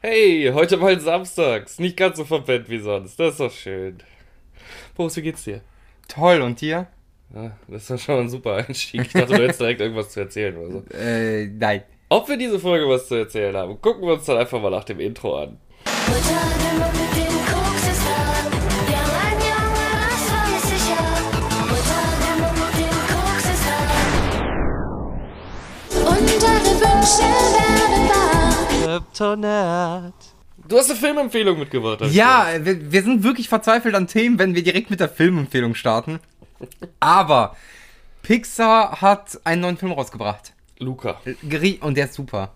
Hey, heute mal samstags. Nicht ganz so verpennt wie sonst. Das ist doch schön. Boris, wie geht's dir? Toll, und dir? Ja, das ist doch schon mal ein super Einstieg. Ich dachte, du hättest direkt irgendwas zu erzählen oder so. Äh, nein. Ob wir diese Folge was zu erzählen haben, gucken wir uns dann einfach mal nach dem Intro an. Kryptonat. Du hast eine Filmempfehlung mitgebracht. hast du? Ja, wir, wir sind wirklich verzweifelt an Themen, wenn wir direkt mit der Filmempfehlung starten. Aber Pixar hat einen neuen Film rausgebracht. Luca. Geri- Und der ist super.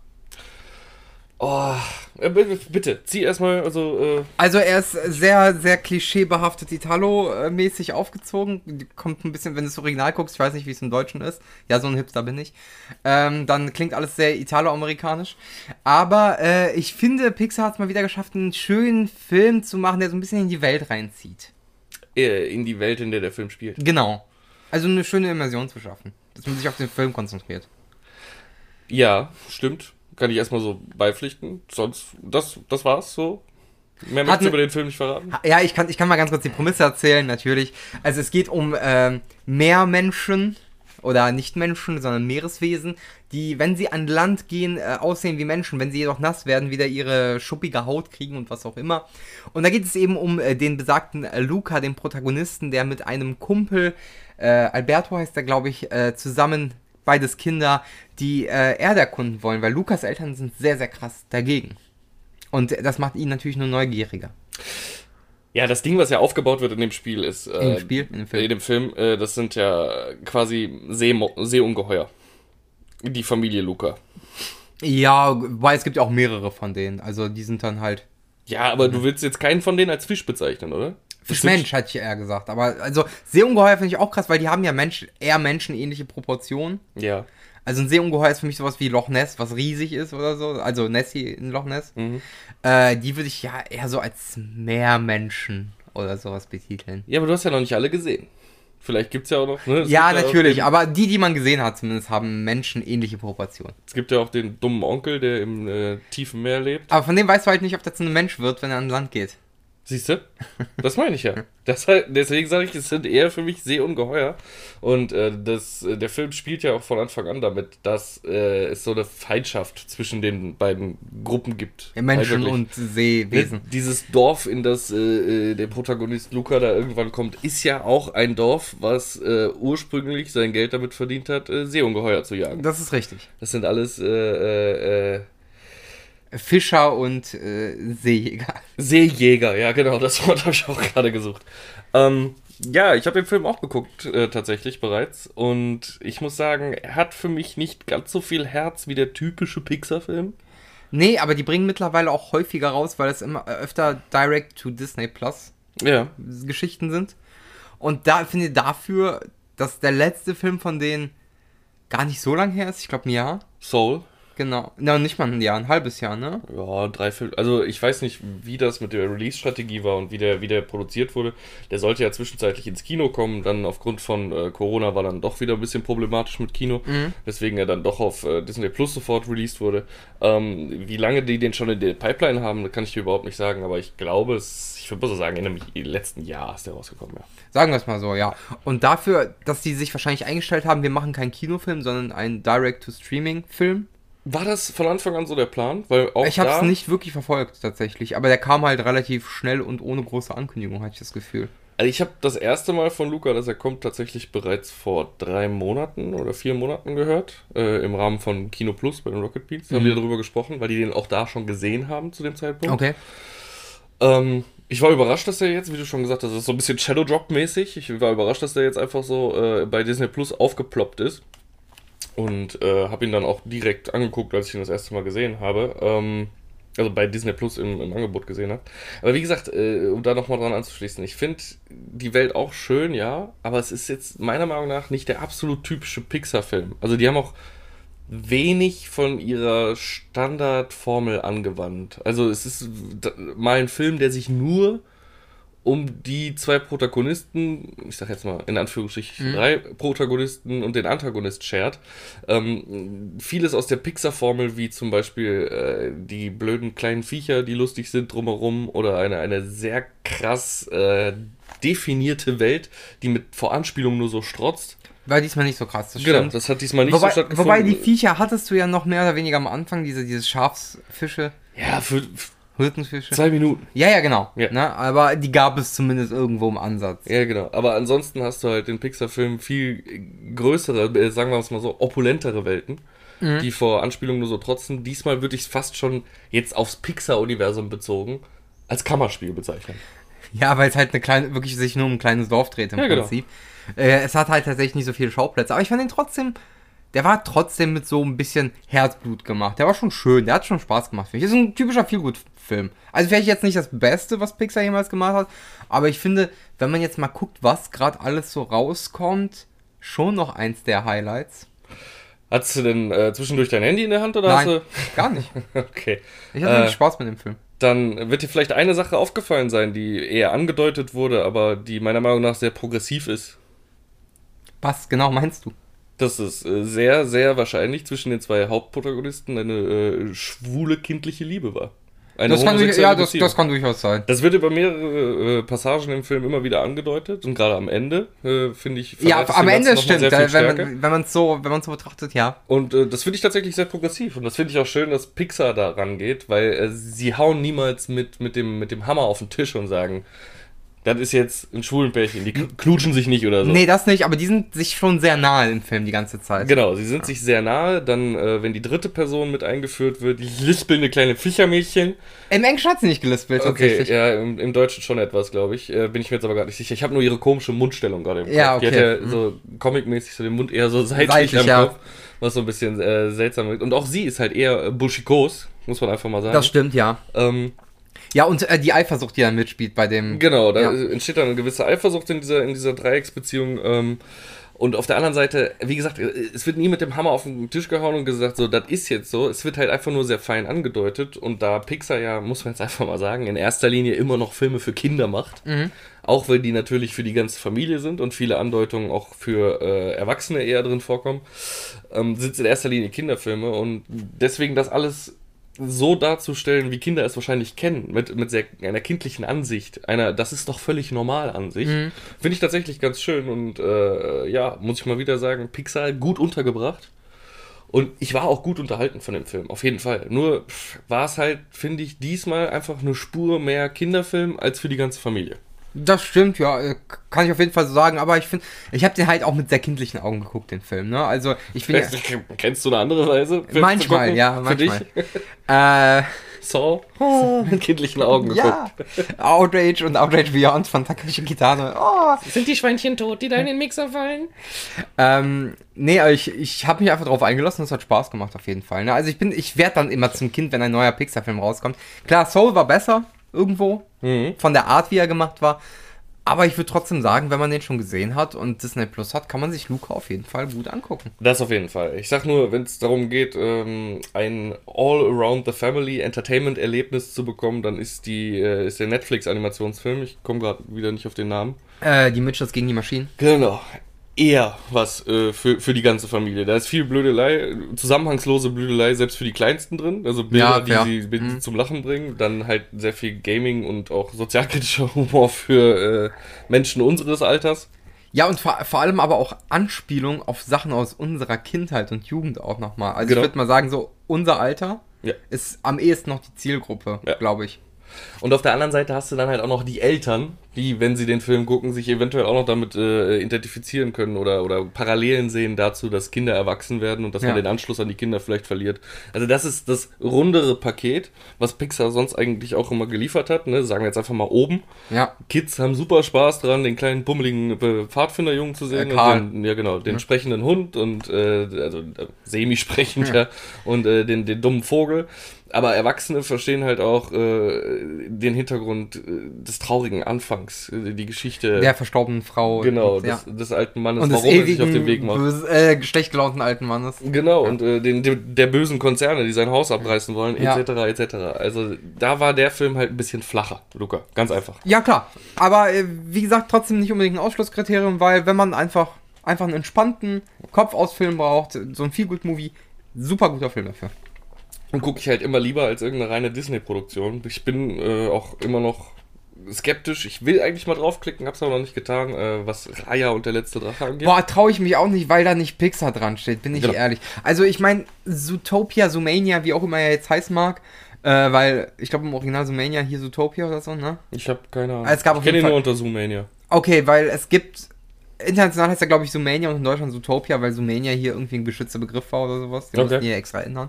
Oh, äh, bitte, bitte, zieh erstmal, also, äh, Also er ist sehr, sehr klischeebehaftet Italo-mäßig aufgezogen. Kommt ein bisschen, wenn du das Original guckst, ich weiß nicht, wie es im Deutschen ist. Ja, so ein Hipster bin ich. Ähm, dann klingt alles sehr italo-amerikanisch. Aber äh, ich finde, Pixar hat es mal wieder geschafft, einen schönen Film zu machen, der so ein bisschen in die Welt reinzieht. äh, in die Welt, in der der Film spielt. Genau. Also eine schöne Immersion zu schaffen. Dass man sich auf den Film konzentriert. Ja, stimmt. Kann ich erstmal so beipflichten. Sonst, das, das war's so. Mehr möchtest du ne- über den Film nicht verraten? Ja, ich kann, ich kann mal ganz kurz die Prämisse erzählen, natürlich. Also es geht um ähm, Meermenschen oder nicht Menschen, sondern Meereswesen, die, wenn sie an Land gehen, äh, aussehen wie Menschen, wenn sie jedoch nass werden, wieder ihre schuppige Haut kriegen und was auch immer. Und da geht es eben um äh, den besagten äh, Luca, den Protagonisten, der mit einem Kumpel, äh, Alberto heißt er, glaube ich, äh, zusammen, beides Kinder, die äh, Erde erkunden wollen, weil Lukas Eltern sind sehr, sehr krass dagegen. Und das macht ihn natürlich nur neugieriger. Ja, das Ding, was ja aufgebaut wird in dem Spiel, ist. Äh, In dem Spiel? In dem Film. In dem Film, äh, das sind ja quasi Seemo Seeungeheuer. Die Familie Luca. Ja, weil es gibt ja auch mehrere von denen. Also die sind dann halt. Ja, aber du willst jetzt keinen von denen als Fisch bezeichnen, oder? Fischmensch, hatte ich eher gesagt. Aber also Seeungeheuer finde ich auch krass, weil die haben ja Mensch, eher menschenähnliche Proportionen. Ja. Also ein Seeungeheuer ist für mich sowas wie Loch Ness, was riesig ist oder so. Also Nessie in Loch Ness. Mhm. Äh, die würde ich ja eher so als Meermenschen oder sowas betiteln. Ja, aber du hast ja noch nicht alle gesehen. Vielleicht gibt's ja auch noch. Ne? Es Ja, gibt natürlich, den, aber die, die man gesehen hat, zumindest haben menschenähnliche Proportionen. Es gibt ja auch den dummen Onkel, der im äh, tiefen Meer lebt. Aber von dem weißt du halt nicht, ob der zu einem Mensch wird, wenn er an Land geht. Siehst du? Das meine ich ja. Das, deswegen sage ich, es sind eher für mich Seeungeheuer. Und äh, das, äh, der Film spielt ja auch von Anfang an damit, dass äh, es so eine Feindschaft zwischen den beiden Gruppen gibt. Menschen Eindeutig. und Seewesen. Ne, Dieses Dorf, in das äh, äh, der Protagonist Luca da irgendwann kommt, ist ja auch ein Dorf, was äh, ursprünglich sein Geld damit verdient hat, Seeungeheuer zu jagen. Das ist richtig. Das sind alles Fischer und äh, Seejäger. Seejäger, ja genau, das Wort habe ich auch gerade gesucht. Ähm, ja, ich habe den Film auch geguckt, äh, tatsächlich bereits. Und ich muss sagen, er hat für mich nicht ganz so viel Herz wie der typische Pixar-Film. Nee, aber die bringen mittlerweile auch häufiger raus, weil es immer öfter Direct to Disney Plus Ja. Geschichten sind. Und da finde ich dafür, dass der letzte Film von denen gar nicht so lang her ist, ich glaube ein Jahr. Soul. Genau. Na, nicht mal ein Jahr, ein halbes Jahr, ne? Ja, drei Filme. Also ich weiß nicht, wie das mit der Release-Strategie war und wie der, wie der produziert wurde. Der sollte ja zwischenzeitlich ins Kino kommen. Dann aufgrund von äh, Corona war dann doch wieder ein bisschen problematisch mit Kino. Weswegen er dann doch auf äh, Disney Plus sofort released wurde. Ähm, wie lange die den schon in der Pipeline haben, kann ich dir überhaupt nicht sagen. Aber ich glaube, es, ich würde mal so sagen, in dem letzten Jahr ist der rausgekommen. Ja. Sagen wir es mal so, ja. Und dafür, dass die sich wahrscheinlich eingestellt haben, wir machen keinen Kinofilm, sondern einen Direct-to-Streaming-Film. War das von Anfang an so der Plan? Weil auch Ich habe es nicht wirklich verfolgt, tatsächlich. Aber der kam halt relativ schnell und ohne große Ankündigung, hatte ich das Gefühl. Also ich habe das erste Mal von Luca, dass er kommt, tatsächlich bereits vor drei Monaten oder vier Monaten gehört. Äh, Im Rahmen von Kino Plus bei den Rocket Beats. Da haben wir darüber gesprochen, weil die den auch da schon gesehen haben zu dem Zeitpunkt. Okay. Ähm, ich war überrascht, dass er jetzt, wie du schon gesagt hast, das ist so ein bisschen Shadow Drop-mäßig. Ich war überrascht, dass der jetzt einfach so äh, bei Disney Plus aufgeploppt ist. Und äh, habe ihn dann auch direkt angeguckt, als ich ihn das erste Mal gesehen habe. Ähm, also bei Disney Plus im, im Angebot gesehen habe. Aber wie gesagt, äh, um da nochmal dran anzuschließen, ich finde die Welt auch schön, ja, aber es ist jetzt meiner Meinung nach nicht der absolut typische Pixar-Film. Also die haben auch wenig von ihrer Standardformel angewandt. Also es ist mal ein Film, der sich nur um die zwei Protagonisten, ich sag jetzt mal in Anführungsstrichen drei Protagonisten und den Antagonist schert. Ähm, vieles aus der Pixar-Formel, wie zum Beispiel äh, die blöden kleinen Viecher, die lustig sind drumherum, oder eine, eine sehr krass äh, definierte Welt, die mit Voranspielung nur so strotzt. War diesmal nicht so krass, das Genau, stimmt. das hat diesmal nicht so Wobei, stattgefunden. wobei die Viecher hattest du ja noch mehr oder weniger am Anfang, diese, diese Schafsfische, ja, für, für Hirtenfische. zwei Minuten. Ja, ja, genau. Ja. Ne? Aber die gab es zumindest irgendwo im Ansatz. Ja, genau. Aber ansonsten hast du halt den Pixar-Film viel größere, äh, sagen wir es mal so, opulentere Welten, Mhm. die vor Anspielung nur so trotzen. Diesmal würde ich es fast schon jetzt aufs Pixar-Universum bezogen als Kammerspiel bezeichnen. Ja, weil es halt eine kleine, wirklich sich nur um ein kleines Dorf dreht im Ja, genau. Prinzip. Äh, es hat halt tatsächlich nicht so viele Schauplätze, aber ich fand ihn trotzdem, der war trotzdem mit so ein bisschen Herzblut gemacht. Der war schon schön, der hat schon Spaß gemacht. Finde ich. Ist ein typischer Feelgood-Film. Also vielleicht jetzt nicht das Beste, was Pixar jemals gemacht hat, aber ich finde, wenn man jetzt mal guckt, was gerade alles so rauskommt, schon noch eins der Highlights. Hattest du denn äh, zwischendurch dein Handy in der Hand oder Nein, hast gar nicht. du. Okay. Ich hatte Äh, Spaß mit dem Film. Dann wird dir vielleicht eine Sache aufgefallen sein, die eher angedeutet wurde, aber die meiner Meinung nach sehr progressiv ist. Was genau meinst du? Dass es äh, sehr, sehr wahrscheinlich zwischen den zwei Hauptprotagonisten eine äh, schwule kindliche Liebe war. Eine Das kann, homosexuelle ja, das, das kann durchaus sein. Das wird über mehrere äh, Passagen im Film immer wieder angedeutet und gerade am Ende äh, finde ich. Ja, am Ende stimmt, da, wenn Stärke. man wenn man es so, wenn man so betrachtet, ja. Und äh, das finde ich tatsächlich sehr progressiv und das finde ich auch schön, dass Pixar da rangeht, weil äh, sie hauen niemals mit, mit, dem, mit dem Hammer auf den Tisch und sagen, das ist jetzt ein schwulen Pärchen, die kn- knutschen sich nicht oder so. Nee, das nicht, aber die sind sich schon sehr nahe im Film die ganze Zeit. Genau, sie sind sich sehr nahe. Dann, äh, wenn die dritte Person mit eingeführt wird, die lispelnde kleine Fischermädchen. Im Englischen hat sie nicht gelispelt, Okay, ja, im, im Deutschen schon etwas, glaube ich. Äh, bin ich mir jetzt aber gar nicht sicher. Ich habe nur ihre komische Mundstellung gerade im Kopf. Ja, Die hat okay. ja so comicmäßig so den Mund eher so seitlich, Seitlich, am ja. Kopf, was so ein bisschen äh, seltsam wirkt. Und auch sie ist halt eher äh, buschikos, muss man einfach mal sagen. Das stimmt, ja. Ähm, Ja, und äh, die Eifersucht, die dann mitspielt bei dem. Genau, da Ja. entsteht dann eine gewisse Eifersucht in dieser, in dieser Dreiecksbeziehung. Ähm, und auf der anderen Seite, wie gesagt, es wird nie mit dem Hammer auf den Tisch gehauen und gesagt, so, das ist jetzt so. Es wird halt einfach nur sehr fein angedeutet. Und da Pixar ja, muss man jetzt einfach mal sagen, in erster Linie immer noch Filme für Kinder macht, auch wenn die natürlich für die ganze Familie sind und viele Andeutungen auch für äh, Erwachsene eher drin vorkommen, ähm, sind es in erster Linie Kinderfilme. Und deswegen das alles so darzustellen, wie Kinder es wahrscheinlich kennen, mit, mit sehr, einer kindlichen Ansicht, einer, das ist doch völlig normal Ansicht, finde ich tatsächlich ganz schön und äh, ja, muss ich mal wieder sagen, Pixar gut untergebracht. Und ich war auch gut unterhalten von dem Film, auf jeden Fall. Nur war es halt, finde ich, diesmal einfach eine Spur mehr Kinderfilm als für die ganze Familie. Das stimmt, ja, äh, kann ich auf jeden Fall so sagen, aber ich finde, ich habe den halt auch mit sehr kindlichen Augen geguckt, den Film, ne? Also, ich ja, Kennst du eine andere Weise? Film manchmal, ja, für manchmal. dich? Äh, Saw? mit kindlichen Augen geguckt. ja, Outrage und Outrage Beyond von Takashi Kitano. Oh, Sind die Schweinchen tot, die da in den Mixer fallen? Ähm, nee, aber ich, ich habe mich einfach drauf eingelassen und es hat Spaß gemacht auf jeden Fall. Ne? Also ich bin, ich werde dann immer zum Kind, wenn ein neuer Pixar-Film rauskommt. Klar, Soul war besser, irgendwo, Mhm. von der Art, wie er gemacht war. Aber ich würde trotzdem sagen, wenn man den schon gesehen hat und Disney Plus hat, kann man sich Luca auf jeden Fall gut angucken. Das auf jeden Fall. Ich sag nur, wenn es darum geht, ähm, ein All-Around-the-Family Entertainment-Erlebnis zu bekommen, dann ist die äh, ist der Netflix-Animationsfilm. Ich komme gerade wieder nicht auf den Namen. Äh, die Mitchells gegen die Maschinen. Genau. Eher was äh, für, für die ganze Familie. Da ist viel Blödelei, zusammenhangslose Blödelei, selbst für die Kleinsten drin. Also Bilder, Ja, die sie die sie zum Lachen bringen. Dann halt sehr viel Gaming und auch sozialkritischer Humor für äh, Menschen unseres Alters. Ja, und vor, vor allem aber auch Anspielung auf Sachen aus unserer Kindheit und Jugend auch nochmal. Also Genau. ich würde mal sagen, so unser Alter Ja. ist am ehesten noch die Zielgruppe, Ja. glaube ich. Und auf der anderen Seite hast du dann halt auch noch die Eltern, die, wenn sie den Film gucken, sich eventuell auch noch damit äh, identifizieren können oder, oder Parallelen sehen dazu, dass Kinder erwachsen werden und dass Ja. man den Anschluss an die Kinder vielleicht verliert. Also das ist das rundere Paket, was Pixar sonst eigentlich auch immer geliefert hat. Ne? Sagen wir jetzt einfach mal oben. Ja. Kids haben super Spaß dran, den kleinen bummeligen äh, Pfadfinderjungen zu sehen. Äh. Und den, ja, genau, den sprechenden Hund und äh, also äh, semi-sprechend, ja. und äh, den, den dummen Vogel. Aber Erwachsene verstehen halt auch äh, den Hintergrund äh, des traurigen Anfangs, äh, die Geschichte. Der verstorbenen Frau. genau, und, ja. des, des alten Mannes, und des warum er sich auf den Weg macht. böse, äh, schlecht gelaunten alten Mannes. Genau, und äh, den, den, der bösen Konzerne, die sein Haus abreißen wollen, Ja. etc., etc. Also da war der Film halt ein bisschen flacher, Luca. Ganz einfach. Ja, klar. Aber äh, wie gesagt, trotzdem nicht unbedingt ein Ausschlusskriterium, weil wenn man einfach, einfach einen entspannten Kopf aus Film braucht, so ein Feel-Good-Movie, super guter Film dafür. Und gucke ich halt immer lieber als irgendeine reine Disney-Produktion. Ich bin äh, auch immer noch skeptisch. Ich will eigentlich mal draufklicken, hab's aber noch nicht getan, äh, was Raya und der letzte Drache angeht. Boah, traue ich mich auch nicht, weil da nicht Pixar dran steht, bin ich Genau. ehrlich. Also ich meine, Zootopia, Zoomania, wie auch immer er jetzt heißen mag, äh, weil ich glaube im Original Zoomania hier Zootopia oder so, ne? Ich habe keine Ahnung. Es gab ich kenne ihn nur unter Zoomania. Okay, weil es gibt. International heißt er, glaube ich, Zoomania und in Deutschland Zootopia, weil Zoomania hier irgendwie ein geschützter Begriff war oder sowas. Die Okay. mussten hier extra ändern.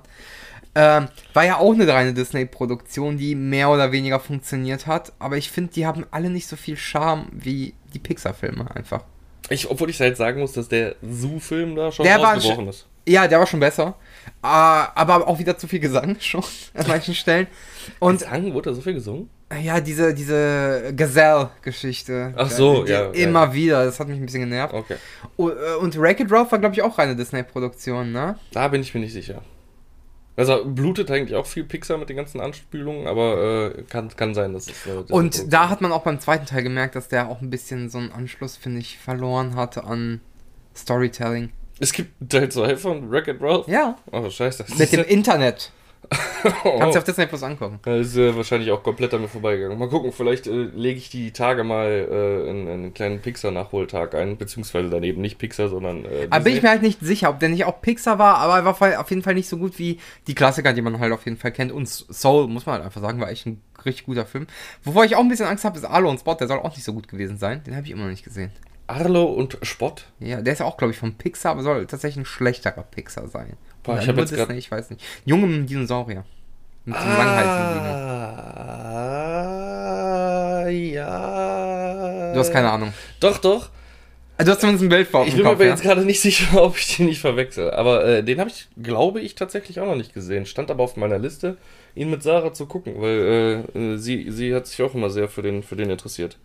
Ähm, war ja auch eine reine Disney-Produktion, die mehr oder weniger funktioniert hat, aber ich finde, die haben alle nicht so viel Charme wie die Pixar-Filme einfach. Ich, obwohl ich halt sagen muss, dass der Zoo-Film da schon Der war rausgebrochen ist. Ja, der war schon besser. Äh, aber auch wieder zu viel Gesang schon an manchen Stellen. Und Gesang, wurde da so viel gesungen? ja, diese, diese Gazelle-Geschichte. Ach so, die, ja, Immer ja. wieder, das hat mich ein bisschen genervt. Okay. Äh, Und Wreck-It Ralph war, glaube ich, auch reine Disney-Produktion, ne? Da bin ich mir nicht sicher. Also blutet eigentlich auch viel Pixar mit den ganzen Anspielungen, aber äh, kann, kann sein, dass es. Äh, Und da hat man auch beim zweiten Teil gemerkt, dass der auch ein bisschen so einen Anschluss, finde ich, verloren hatte an Storytelling. Es gibt Teil 2 von Wreck-It Ralph. Ja. Oh, scheiße. Das Mit dem Internet. Oh, Kannst du auf Disney Plus angucken. Das ist äh, wahrscheinlich auch komplett an mir vorbeigegangen. Mal gucken, vielleicht äh, lege ich die Tage mal äh, in, in einen kleinen Pixar-Nachholtag ein, beziehungsweise daneben nicht Pixar, sondern. Äh, Aber bin ich mir halt nicht sicher, ob der nicht auch Pixar war, aber er war auf jeden Fall nicht so gut wie die Klassiker, die man halt auf jeden Fall kennt. Und Soul, muss man halt einfach sagen, war echt ein richtig guter Film. Wovor ich auch ein bisschen Angst habe, ist Arlo und Spot, der soll auch nicht so gut gewesen sein. Den habe ich immer noch nicht gesehen. Arlo und Spott. Ja, der ist ja auch, glaube ich, von Pixar, aber soll tatsächlich ein schlechterer Pixar sein. Boah, ich hab nur jetzt Disney, ich weiß nicht. Junge mit dem Dinosaurier. Mit so einem. Ah, ja. Du hast keine Ahnung. Doch, doch. Also, du hast zumindest ein Bild vor Ich bin mir Kopf, aber ja? jetzt gerade nicht sicher, ob ich den nicht verwechsel. Aber äh, den habe ich, glaube ich, tatsächlich auch noch nicht gesehen. Stand aber auf meiner Liste, ihn mit Sarah zu gucken, weil äh, äh, sie, sie hat sich auch immer sehr für den, für den interessiert.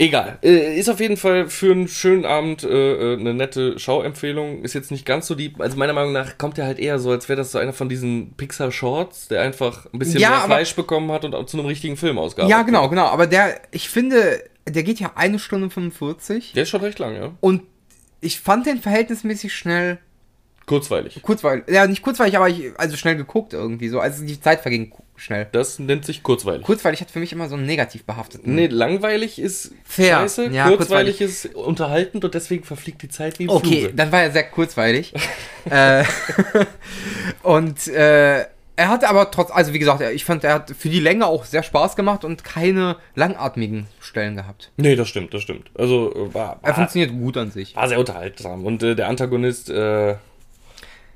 Egal. Äh, ist auf jeden Fall für einen schönen Abend äh, äh, eine nette Schauempfehlung. Ist jetzt nicht ganz so die. Also meiner Meinung nach kommt er halt eher so, als wäre das so einer von diesen Pixar-Shorts, der einfach ein bisschen Ja, mehr aber- Fleisch bekommen hat und auch zu einem richtigen Film ausgearbeitet Ja, genau, genau. Aber der, ich finde, der geht ja eine Stunde 45. Der ist schon recht lang, ja. Und ich fand den verhältnismäßig schnell Kurzweilig. kurzweilig. Ja, nicht kurzweilig, aber ich, also schnell geguckt irgendwie so. Also die Zeit verging schnell. Das nennt sich kurzweilig. Kurzweilig hat für mich immer so einen negativ behafteten. Nee, langweilig ist Fair. scheiße, Ja, kurzweilig, ist unterhaltend und deswegen verfliegt die Zeit wie im Okay, Fluge. dann war er sehr kurzweilig. äh, und äh, er hatte aber trotz, also wie gesagt, ich fand, er hat für die Länge auch sehr Spaß gemacht und keine langatmigen Stellen gehabt. Nee, das stimmt, das stimmt. Also äh, war, Er war, funktioniert gut an sich. war sehr unterhaltsam. Und äh, der Antagonist, äh,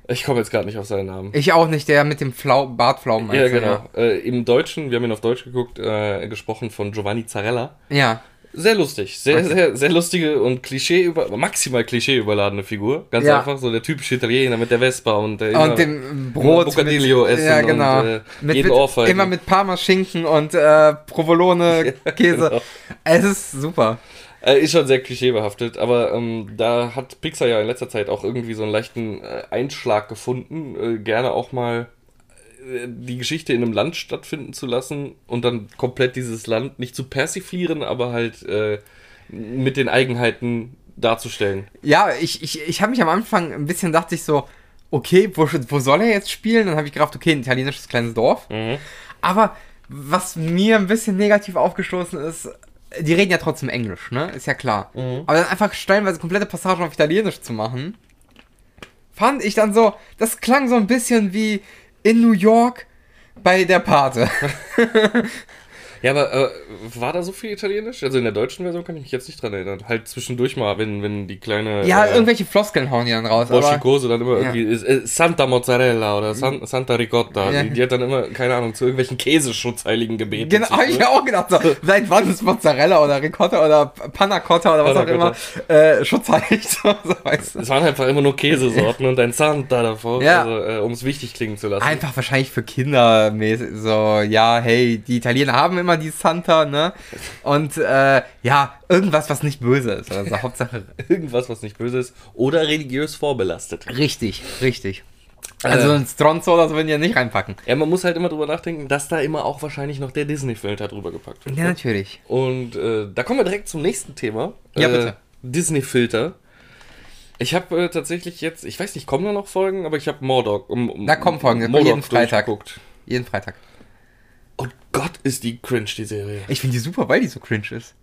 ich komme jetzt gerade nicht auf seinen Namen. Ich auch nicht, der mit dem Flau Bartpflaumen. Ja, genau. Äh, Im Deutschen, wir haben ihn auf Deutsch geguckt, äh, gesprochen von Giovanni Zarella. Ja. Sehr lustig, sehr, Okay. sehr, sehr lustige und Klischee über, maximal Klischee überladene Figur. Ganz Ja. einfach so der typische Italiener mit der Vespa und, äh, Und dem Brot. Bocadillo essen ja, genau. und, äh, mit, jeden mit, Ohrfeigen. immer mit Parmaschinken und äh, Provolone Käse. genau. Es ist super. Äh, ist schon sehr klischeebehaftet, aber ähm, da hat Pixar ja in letzter Zeit auch irgendwie so einen leichten äh, Einschlag gefunden, äh, gerne auch mal äh, die Geschichte in einem Land stattfinden zu lassen und dann komplett dieses Land nicht zu persiflieren, aber halt äh, mit den Eigenheiten darzustellen. Ja, ich, ich, ich habe mich am Anfang ein bisschen dachte ich so, okay, wo, wo soll er jetzt spielen? Dann habe ich gedacht, okay, ein italienisches kleines Dorf. Mhm. Aber was mir ein bisschen negativ aufgestoßen ist, die reden ja trotzdem Englisch, ne? Ist ja klar. Mhm. Aber dann einfach stellenweise komplette Passagen auf Italienisch zu machen, fand ich dann so, das klang so ein bisschen wie in New York bei der Pate. Ja, aber äh, war da so viel Italienisch? Also in der deutschen Version kann ich mich jetzt nicht dran erinnern. Halt zwischendurch mal, wenn, wenn die kleine Ja, äh, irgendwelche Floskeln hauen die dann raus. Boschikose dann immer Ja. irgendwie ist, äh, Santa Mozzarella oder San, Santa Ricotta. Ja. Die, die hat dann immer, keine Ahnung, zu irgendwelchen Käseschutzheiligen gebeten. genau, hab ich mir auch gedacht, so, seit wann ist Mozzarella oder Ricotta oder Panna Cotta oder was auch Panna immer äh, schutzheilig? So, so, weißt du. Es waren einfach immer nur Käsesorten und ein Santa davor, Ja. also, äh, um es wichtig klingen zu lassen. Einfach wahrscheinlich für Kinder mäßig, so, ja, hey, die Italiener haben immer die Santa, ne? Und äh, ja, irgendwas, was nicht böse ist. Also Hauptsache Irgendwas, was nicht böse ist oder religiös vorbelastet. richtig, richtig. Also ein Stronzo oder so würden die ja nicht reinpacken. Ja, man muss halt immer drüber nachdenken, dass da immer auch wahrscheinlich noch der Disney-Film da drüber gepackt wird. Ja, natürlich. Und äh, da kommen wir direkt zum nächsten Thema. Ja, äh, bitte. Disney-Filter. Ich habe äh, tatsächlich jetzt, ich weiß nicht, kommen da noch Folgen, aber ich habe Mordok. Um, Da kommen Folgen, Mordok jeden Freitag. Jeden Freitag. Oh Gott, ist die cringe, die Serie. Ich finde die super, weil die so cringe ist.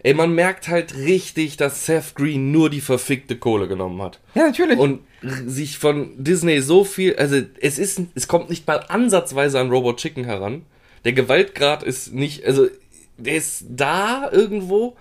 Ey, man merkt halt richtig, dass Seth Green nur die verfickte Kohle genommen hat. Ja, natürlich. Und sich von Disney so viel, also es ist, es kommt nicht mal ansatzweise an Robot Chicken heran. Der Gewaltgrad ist nicht, also der ist da irgendwo,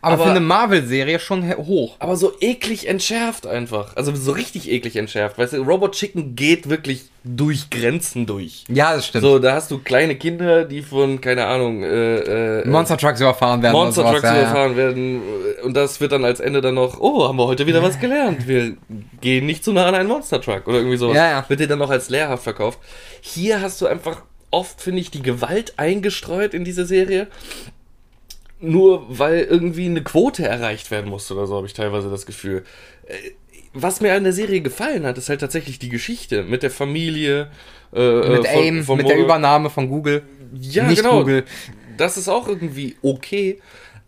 aber, aber- für eine Marvel-Serie schon hoch. aber so eklig entschärft einfach. Also so richtig eklig entschärft. Weißt du, Robot Chicken geht wirklich durch Grenzen durch. Ja, das stimmt. So, da hast du kleine Kinder, die von, keine Ahnung, äh, äh, Monster Trucks überfahren werden. Monster Trucks ja, ja. überfahren werden. Und das wird dann als Ende dann noch, oh, haben wir heute wieder was gelernt. Wir gehen nicht zu nah an einen Monster Truck oder irgendwie sowas. Ja, ja. Wird dir dann noch als lehrhaft verkauft. Hier hast du einfach oft, finde ich, die Gewalt eingestreut in diese Serie. Nur weil irgendwie eine Quote erreicht werden musste oder so, habe ich teilweise das Gefühl. Äh, Was mir an der Serie gefallen hat, ist halt tatsächlich die Geschichte mit der Familie. Äh, Mit äh, von- AIM, von mit der Übernahme von Google. ja, Nicht genau. Google. Das ist auch irgendwie okay.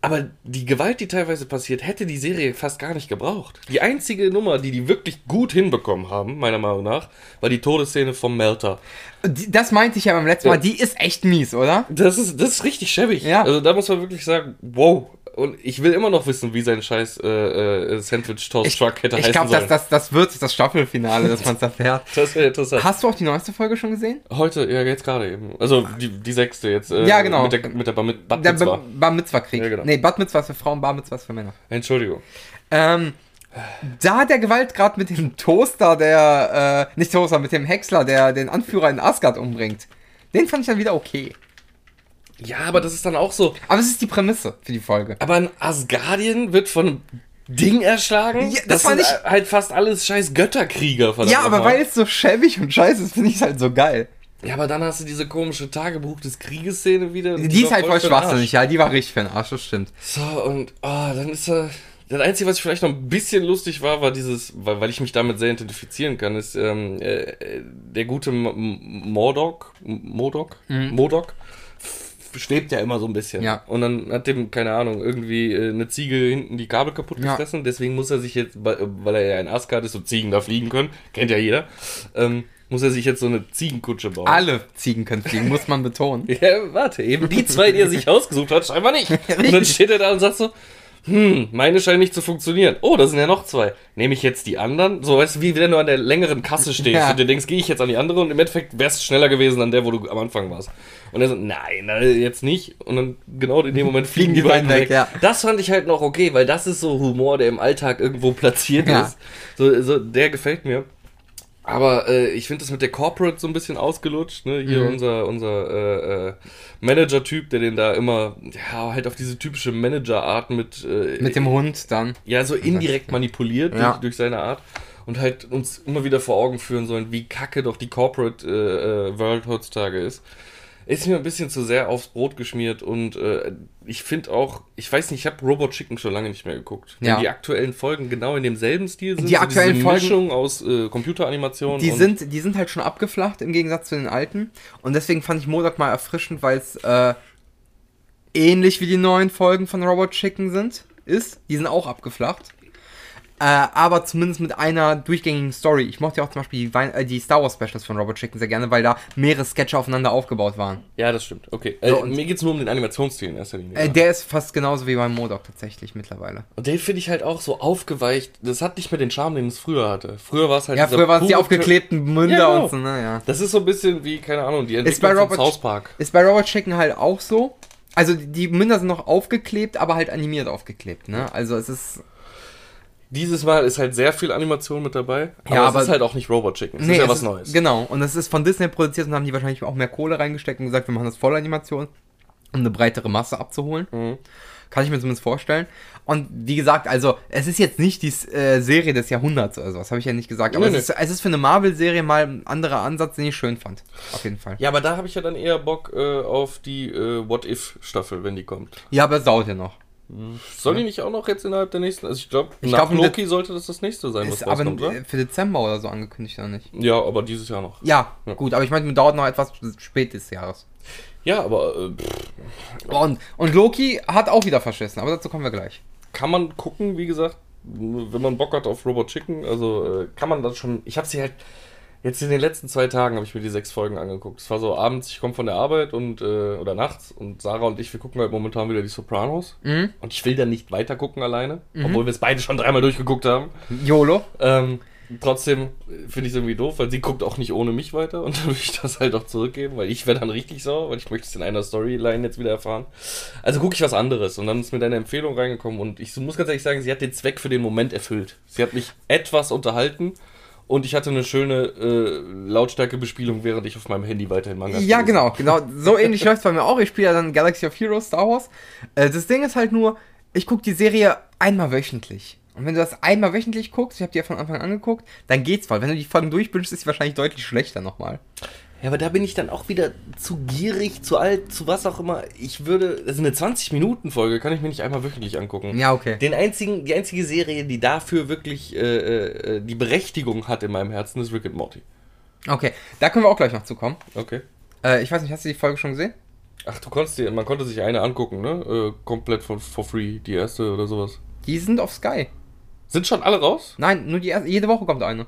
Aber die Gewalt, die teilweise passiert, hätte die Serie fast gar nicht gebraucht. Die einzige Nummer, die die wirklich gut hinbekommen haben, meiner Meinung nach, war die Todesszene vom Melter. Das meinte ich ja beim letzten Ja. Mal. Die ist echt mies, oder? Das ist, das ist richtig schäbig. Ja. Also da muss man wirklich sagen, wow. Und ich will immer noch wissen, wie sein scheiß äh, äh, Sandwich Toast Ich, Truck hätte ich heißen glaube, sollen. das, das, das wird das Staffelfinale, dass man es erfährt. das wäre interessant. Hast du auch die neueste Folge schon gesehen? Heute, ja, jetzt gerade eben. Also die, die sechste jetzt. Äh, Ja, genau. Mit der, mit der Bar, mit Bat Der Mitzvah. Ba- Bar Mitzvah Krieg. Ja, genau. Nee, Bat Mitzvah ist für Frauen, Bar Mitzvah ist für Männer. Entschuldigung. Ähm, da der Gewaltgrad mit dem Toaster, der, äh, nicht Toaster, mit dem Häcksler, der den Anführer in Asgard umbringt, den fand ich dann wieder okay. Ja, aber das ist dann auch so. Aber es ist die Prämisse für die Folge. Aber ein Asgardien wird von einem Ding erschlagen? Ja, das das war sind nicht- halt fast alles scheiß Götterkrieger. Ja, aber weil es so schäbig und scheiße ist, finde ich es halt so geil. Ja, aber dann hast du diese komische Tagebuch des Krieges-Szene wieder. und Die, ist halt voll schwachsinnig, ja, die war richtig für den Arsch, das stimmt. So, und oh, dann ist er. Das Einzige, was vielleicht noch ein bisschen lustig war, war dieses, weil, weil ich mich damit sehr identifizieren kann, ist ähm, äh, äh, der gute M- M- Mordok, M- Modok, Modok, schwebt ja immer so ein bisschen. Ja. Und dann hat dem, keine Ahnung, irgendwie äh, eine Ziege hinten die Kabel kaputt Ja. gefressen. Deswegen muss er sich jetzt, weil er ja ein Asgard ist und Ziegen da fliegen können, kennt ja jeder, ähm, muss er sich jetzt so eine Ziegenkutsche bauen. Alle Ziegen können fliegen, muss man betonen. Ja, warte, eben die zwei, die er sich ausgesucht hat, scheinbar nicht. Und dann steht er da und sagt so, hm, meine scheinen nicht zu funktionieren. Oh, da sind ja noch zwei. Nehme ich jetzt die anderen? So, weißt du, wie wenn du an der längeren Kasse stehst Ja. und dir denkst, gehe ich jetzt an die andere und im Endeffekt wärst du schneller gewesen an der, wo du am Anfang warst. Und er so, nein, jetzt nicht. Und dann genau in dem Moment fliegen die beiden weg. ja. Das fand ich halt noch okay, weil das ist so Humor, der im Alltag irgendwo platziert Ja. ist. So, so, der gefällt mir. Aber äh, ich finde das mit der Corporate so ein bisschen ausgelutscht. Ne? Hier Mhm. unser, unser äh, äh, Manager-Typ, der den da immer, ja, halt auf diese typische Manager-Art mit, äh, Mit dem Hund dann. ja, so indirekt manipuliert Ja. durch, durch seine Art. Und halt uns immer wieder vor Augen führen sollen, wie kacke doch die Corporate äh, äh, World heutzutage ist. Ist mir ein bisschen zu sehr aufs Brot geschmiert und äh, ich finde auch, ich weiß nicht, ich habe Robot Chicken schon lange nicht mehr geguckt. Wenn Ja. die aktuellen Folgen genau in demselben Stil sind, Die so aktuellen diese Folgen- Mischung aus äh, Computeranimation Die sind, die sind halt schon abgeflacht im Gegensatz zu den alten. Und deswegen fand ich Modok mal erfrischend, weil es äh, ähnlich wie die neuen Folgen von Robot Chicken sind. Ist. Die sind auch abgeflacht. Äh, aber zumindest mit einer durchgängigen Story. Ich mochte ja auch zum Beispiel die, Wein äh, die Star Wars Specials von Robert Chicken sehr gerne, weil da mehrere Sketche aufeinander aufgebaut waren. Ja, das stimmt. Okay. Äh, So, und- mir geht's nur um den Animationsstil in erster Linie. Äh, ja. der ist fast genauso wie beim Modok tatsächlich mittlerweile. Und den finde ich halt auch so aufgeweicht. Das hat nicht mehr den Charme, den es früher hatte. Früher war es halt Ja, früher waren es die aufgeklebten Münder Ja, genau. und so, ne, ja. Das ist so ein bisschen wie, keine Ahnung, die Ist Entwicklung bei von Robert, South Park. ist bei Robert Chicken halt auch so. Also die- die Münder sind noch aufgeklebt, aber halt animiert aufgeklebt, ne? Also es ist. Dieses Mal ist halt sehr viel Animation mit dabei. Aber Ja, es aber- ist halt auch nicht Robot Chicken. Es Nee, ist ja es was ist, Neues. Genau. Und es ist von Disney produziert und haben die wahrscheinlich auch mehr Kohle reingesteckt und gesagt, wir machen das Vollanimation, um eine breitere Masse abzuholen. Mhm. Kann ich mir zumindest vorstellen. Und wie gesagt, also es ist jetzt nicht die äh, Serie des Jahrhunderts oder sowas, habe ich ja nicht gesagt. Aber Nee, es, ist, es ist für eine Marvel-Serie mal ein anderer Ansatz, den ich schön fand. Auf jeden Fall. Ja, aber da habe ich ja dann eher Bock äh, auf die äh, What If-Staffel, wenn die kommt. Ja, aber es dauert ja noch. Soll die nicht auch noch jetzt innerhalb der nächsten? Also ich glaube, nach glaub, Loki sollte das das nächste sein, was Ist aber rauskommt, oder? äh, für Dezember oder so angekündigt oder nicht? Ja, aber dieses Jahr noch. Ja, Ja. gut, aber ich meine, dauert noch etwas spät des Jahres. Ja, aber äh, Und, und Loki hat auch wieder verschissen, aber dazu kommen wir gleich. kann man gucken, wie gesagt, wenn man Bock hat auf Robot Chicken, also äh, kann man das schon. Ich habe sie halt jetzt in den letzten zwei Tagen habe ich mir die sechs Folgen angeguckt. Es war so abends, ich komme von der Arbeit und äh, oder nachts und Sarah und ich, wir gucken halt momentan wieder die Sopranos Mhm. und ich will dann nicht weiter gucken alleine, obwohl wir es beide schon dreimal durchgeguckt haben. YOLO. Ähm, trotzdem finde ich es irgendwie doof, weil sie guckt auch nicht ohne mich weiter und dann will ich das halt auch zurückgeben, weil ich werde dann richtig sauer, weil ich möchte es in einer Storyline jetzt wieder erfahren. Also gucke ich was anderes und dann ist mir deine Empfehlung reingekommen und ich muss ganz ehrlich sagen, sie hat den Zweck für den Moment erfüllt. Sie hat mich etwas unterhalten und ich hatte eine schöne äh, Lautstärkebespielung, während ich auf meinem Handy weiterhin Manga Ja, gelesen genau, genau. So ähnlich läuft es bei mir auch. Ich spiele ja dann Galaxy of Heroes Star Wars. Äh, das Ding ist halt nur, ich gucke die Serie einmal wöchentlich. Und wenn du das einmal wöchentlich guckst, ich habe die ja von Anfang an geguckt, dann geht's voll. Wenn du die Folgen durchbingst, ist sie wahrscheinlich deutlich schlechter nochmal. Ja, aber da bin ich dann auch wieder zu gierig, zu alt, zu was auch immer. Ich würde, also eine 20-Minuten-Folge kann ich mir nicht einmal wöchentlich angucken. Ja, okay. Den einzigen, die einzige Serie, die dafür wirklich äh, äh, die Berechtigung hat in meinem Herzen, ist Rick and Morty. Okay, da können wir auch gleich noch zukommen. Okay. Äh, ich weiß nicht, hast du die Folge schon gesehen? Ach, du konntest dir, man konnte sich eine angucken, ne? Äh, komplett for, for free, die erste oder sowas. Die sind auf Sky. Sind schon alle raus? Nein, nur die erste, jede Woche kommt eine.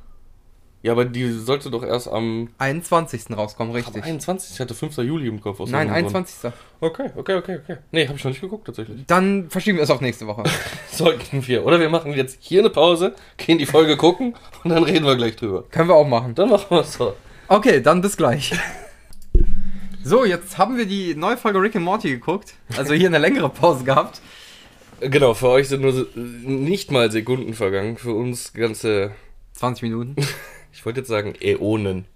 Ja, aber die sollte doch erst am, 21. rauskommen, am richtig. 21. Ich hatte 5. Juli im Kopf. aus Nein, irgendeinem 21. Grund. Okay, okay, okay, okay. Nee, habe ich noch nicht geguckt, tatsächlich. Dann verschieben wir es auf nächste Woche. Sollten wir. Oder wir machen jetzt hier eine Pause, gehen die Folge gucken und dann reden wir gleich drüber. können wir auch machen. Dann machen wir es so. Okay, dann bis gleich. So, jetzt haben wir die neue Folge Rick and Morty geguckt. Also hier eine längere Pause gehabt. Genau, für euch sind nur nicht mal Sekunden vergangen. Für uns ganze, 20 Minuten. ich wollte jetzt sagen, Äonen.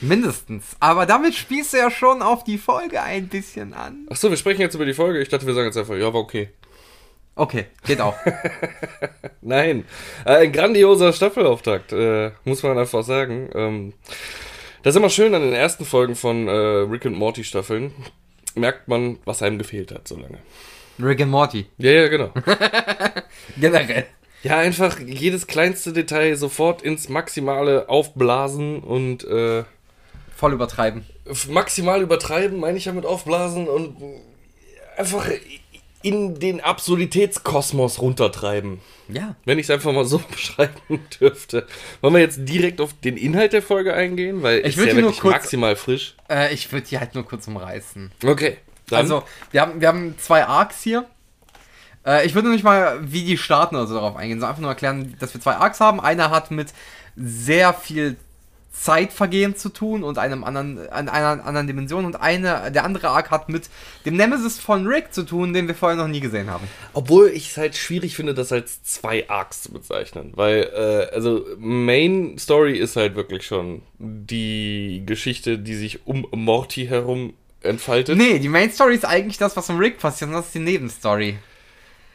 Mindestens. Aber damit spielst du ja schon auf die Folge ein bisschen an. Achso, wir sprechen jetzt über die Folge. Ich dachte, wir sagen jetzt einfach, ja, war okay. Okay, geht auch. Nein, äh, ein grandioser Staffelauftakt, äh, muss man einfach sagen. Ähm, das ist immer schön an den ersten Folgen von äh, Rick and Morty Staffeln. Merkt man, was einem gefehlt hat so lange. Rick and Morty. Ja, ja, genau. Generell. Ja, einfach jedes kleinste Detail sofort ins Maximale aufblasen und äh, Voll übertreiben. maximal übertreiben, meine ich ja mit aufblasen und einfach in den Absurditätskosmos runtertreiben. Ja. Wenn ich es einfach mal so beschreiben dürfte. Wollen wir jetzt direkt auf den Inhalt der Folge eingehen? Weil Ich ist ja wirklich kurz- maximal frisch. Äh, ich würde die halt nur kurz umreißen. Okay. Dann, Also, wir haben, wir haben zwei Arcs hier. Äh, ich würde nicht mal, wie die starten oder so darauf eingehen, sondern einfach nur erklären, dass wir zwei Arcs haben. Einer hat mit sehr viel Zeitvergehen zu tun und einem anderen, an einer anderen Dimension und eine, der andere Arc hat mit dem Nemesis von Rick zu tun, den wir vorher noch nie gesehen haben. obwohl ich es halt schwierig finde, das als zwei Arcs zu bezeichnen. Weil, äh, also, Main Story ist halt wirklich schon die Geschichte, die sich um Morty herum entfaltet. Nee, die Main Story ist eigentlich das, was um Rick passiert und das ist die Nebenstory.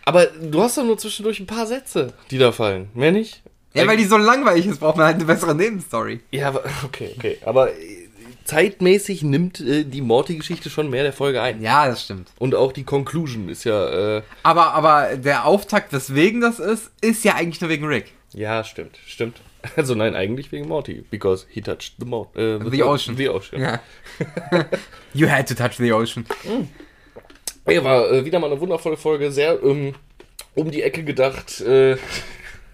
Aber du hast doch nur zwischendurch ein paar Sätze, die da fallen. Mehr nicht? Ja, weil die so langweilig ist, braucht man halt eine bessere Nebenstory. Ja, aber, okay, okay. Aber äh, zeitmäßig nimmt äh, die Morty-Geschichte schon mehr der Folge ein. Ja, das stimmt. Und auch die Conclusion ist ja, äh, Aber, aber der Auftakt, weswegen das ist, ist ja eigentlich nur wegen Rick. ja, stimmt, stimmt. Also nein, eigentlich wegen Morty, because he touched the, mo äh, The ocean. The ocean. Ja. you had to touch the ocean. Ja, war äh, wieder mal eine wundervolle Folge, sehr ähm, um die Ecke gedacht. Äh,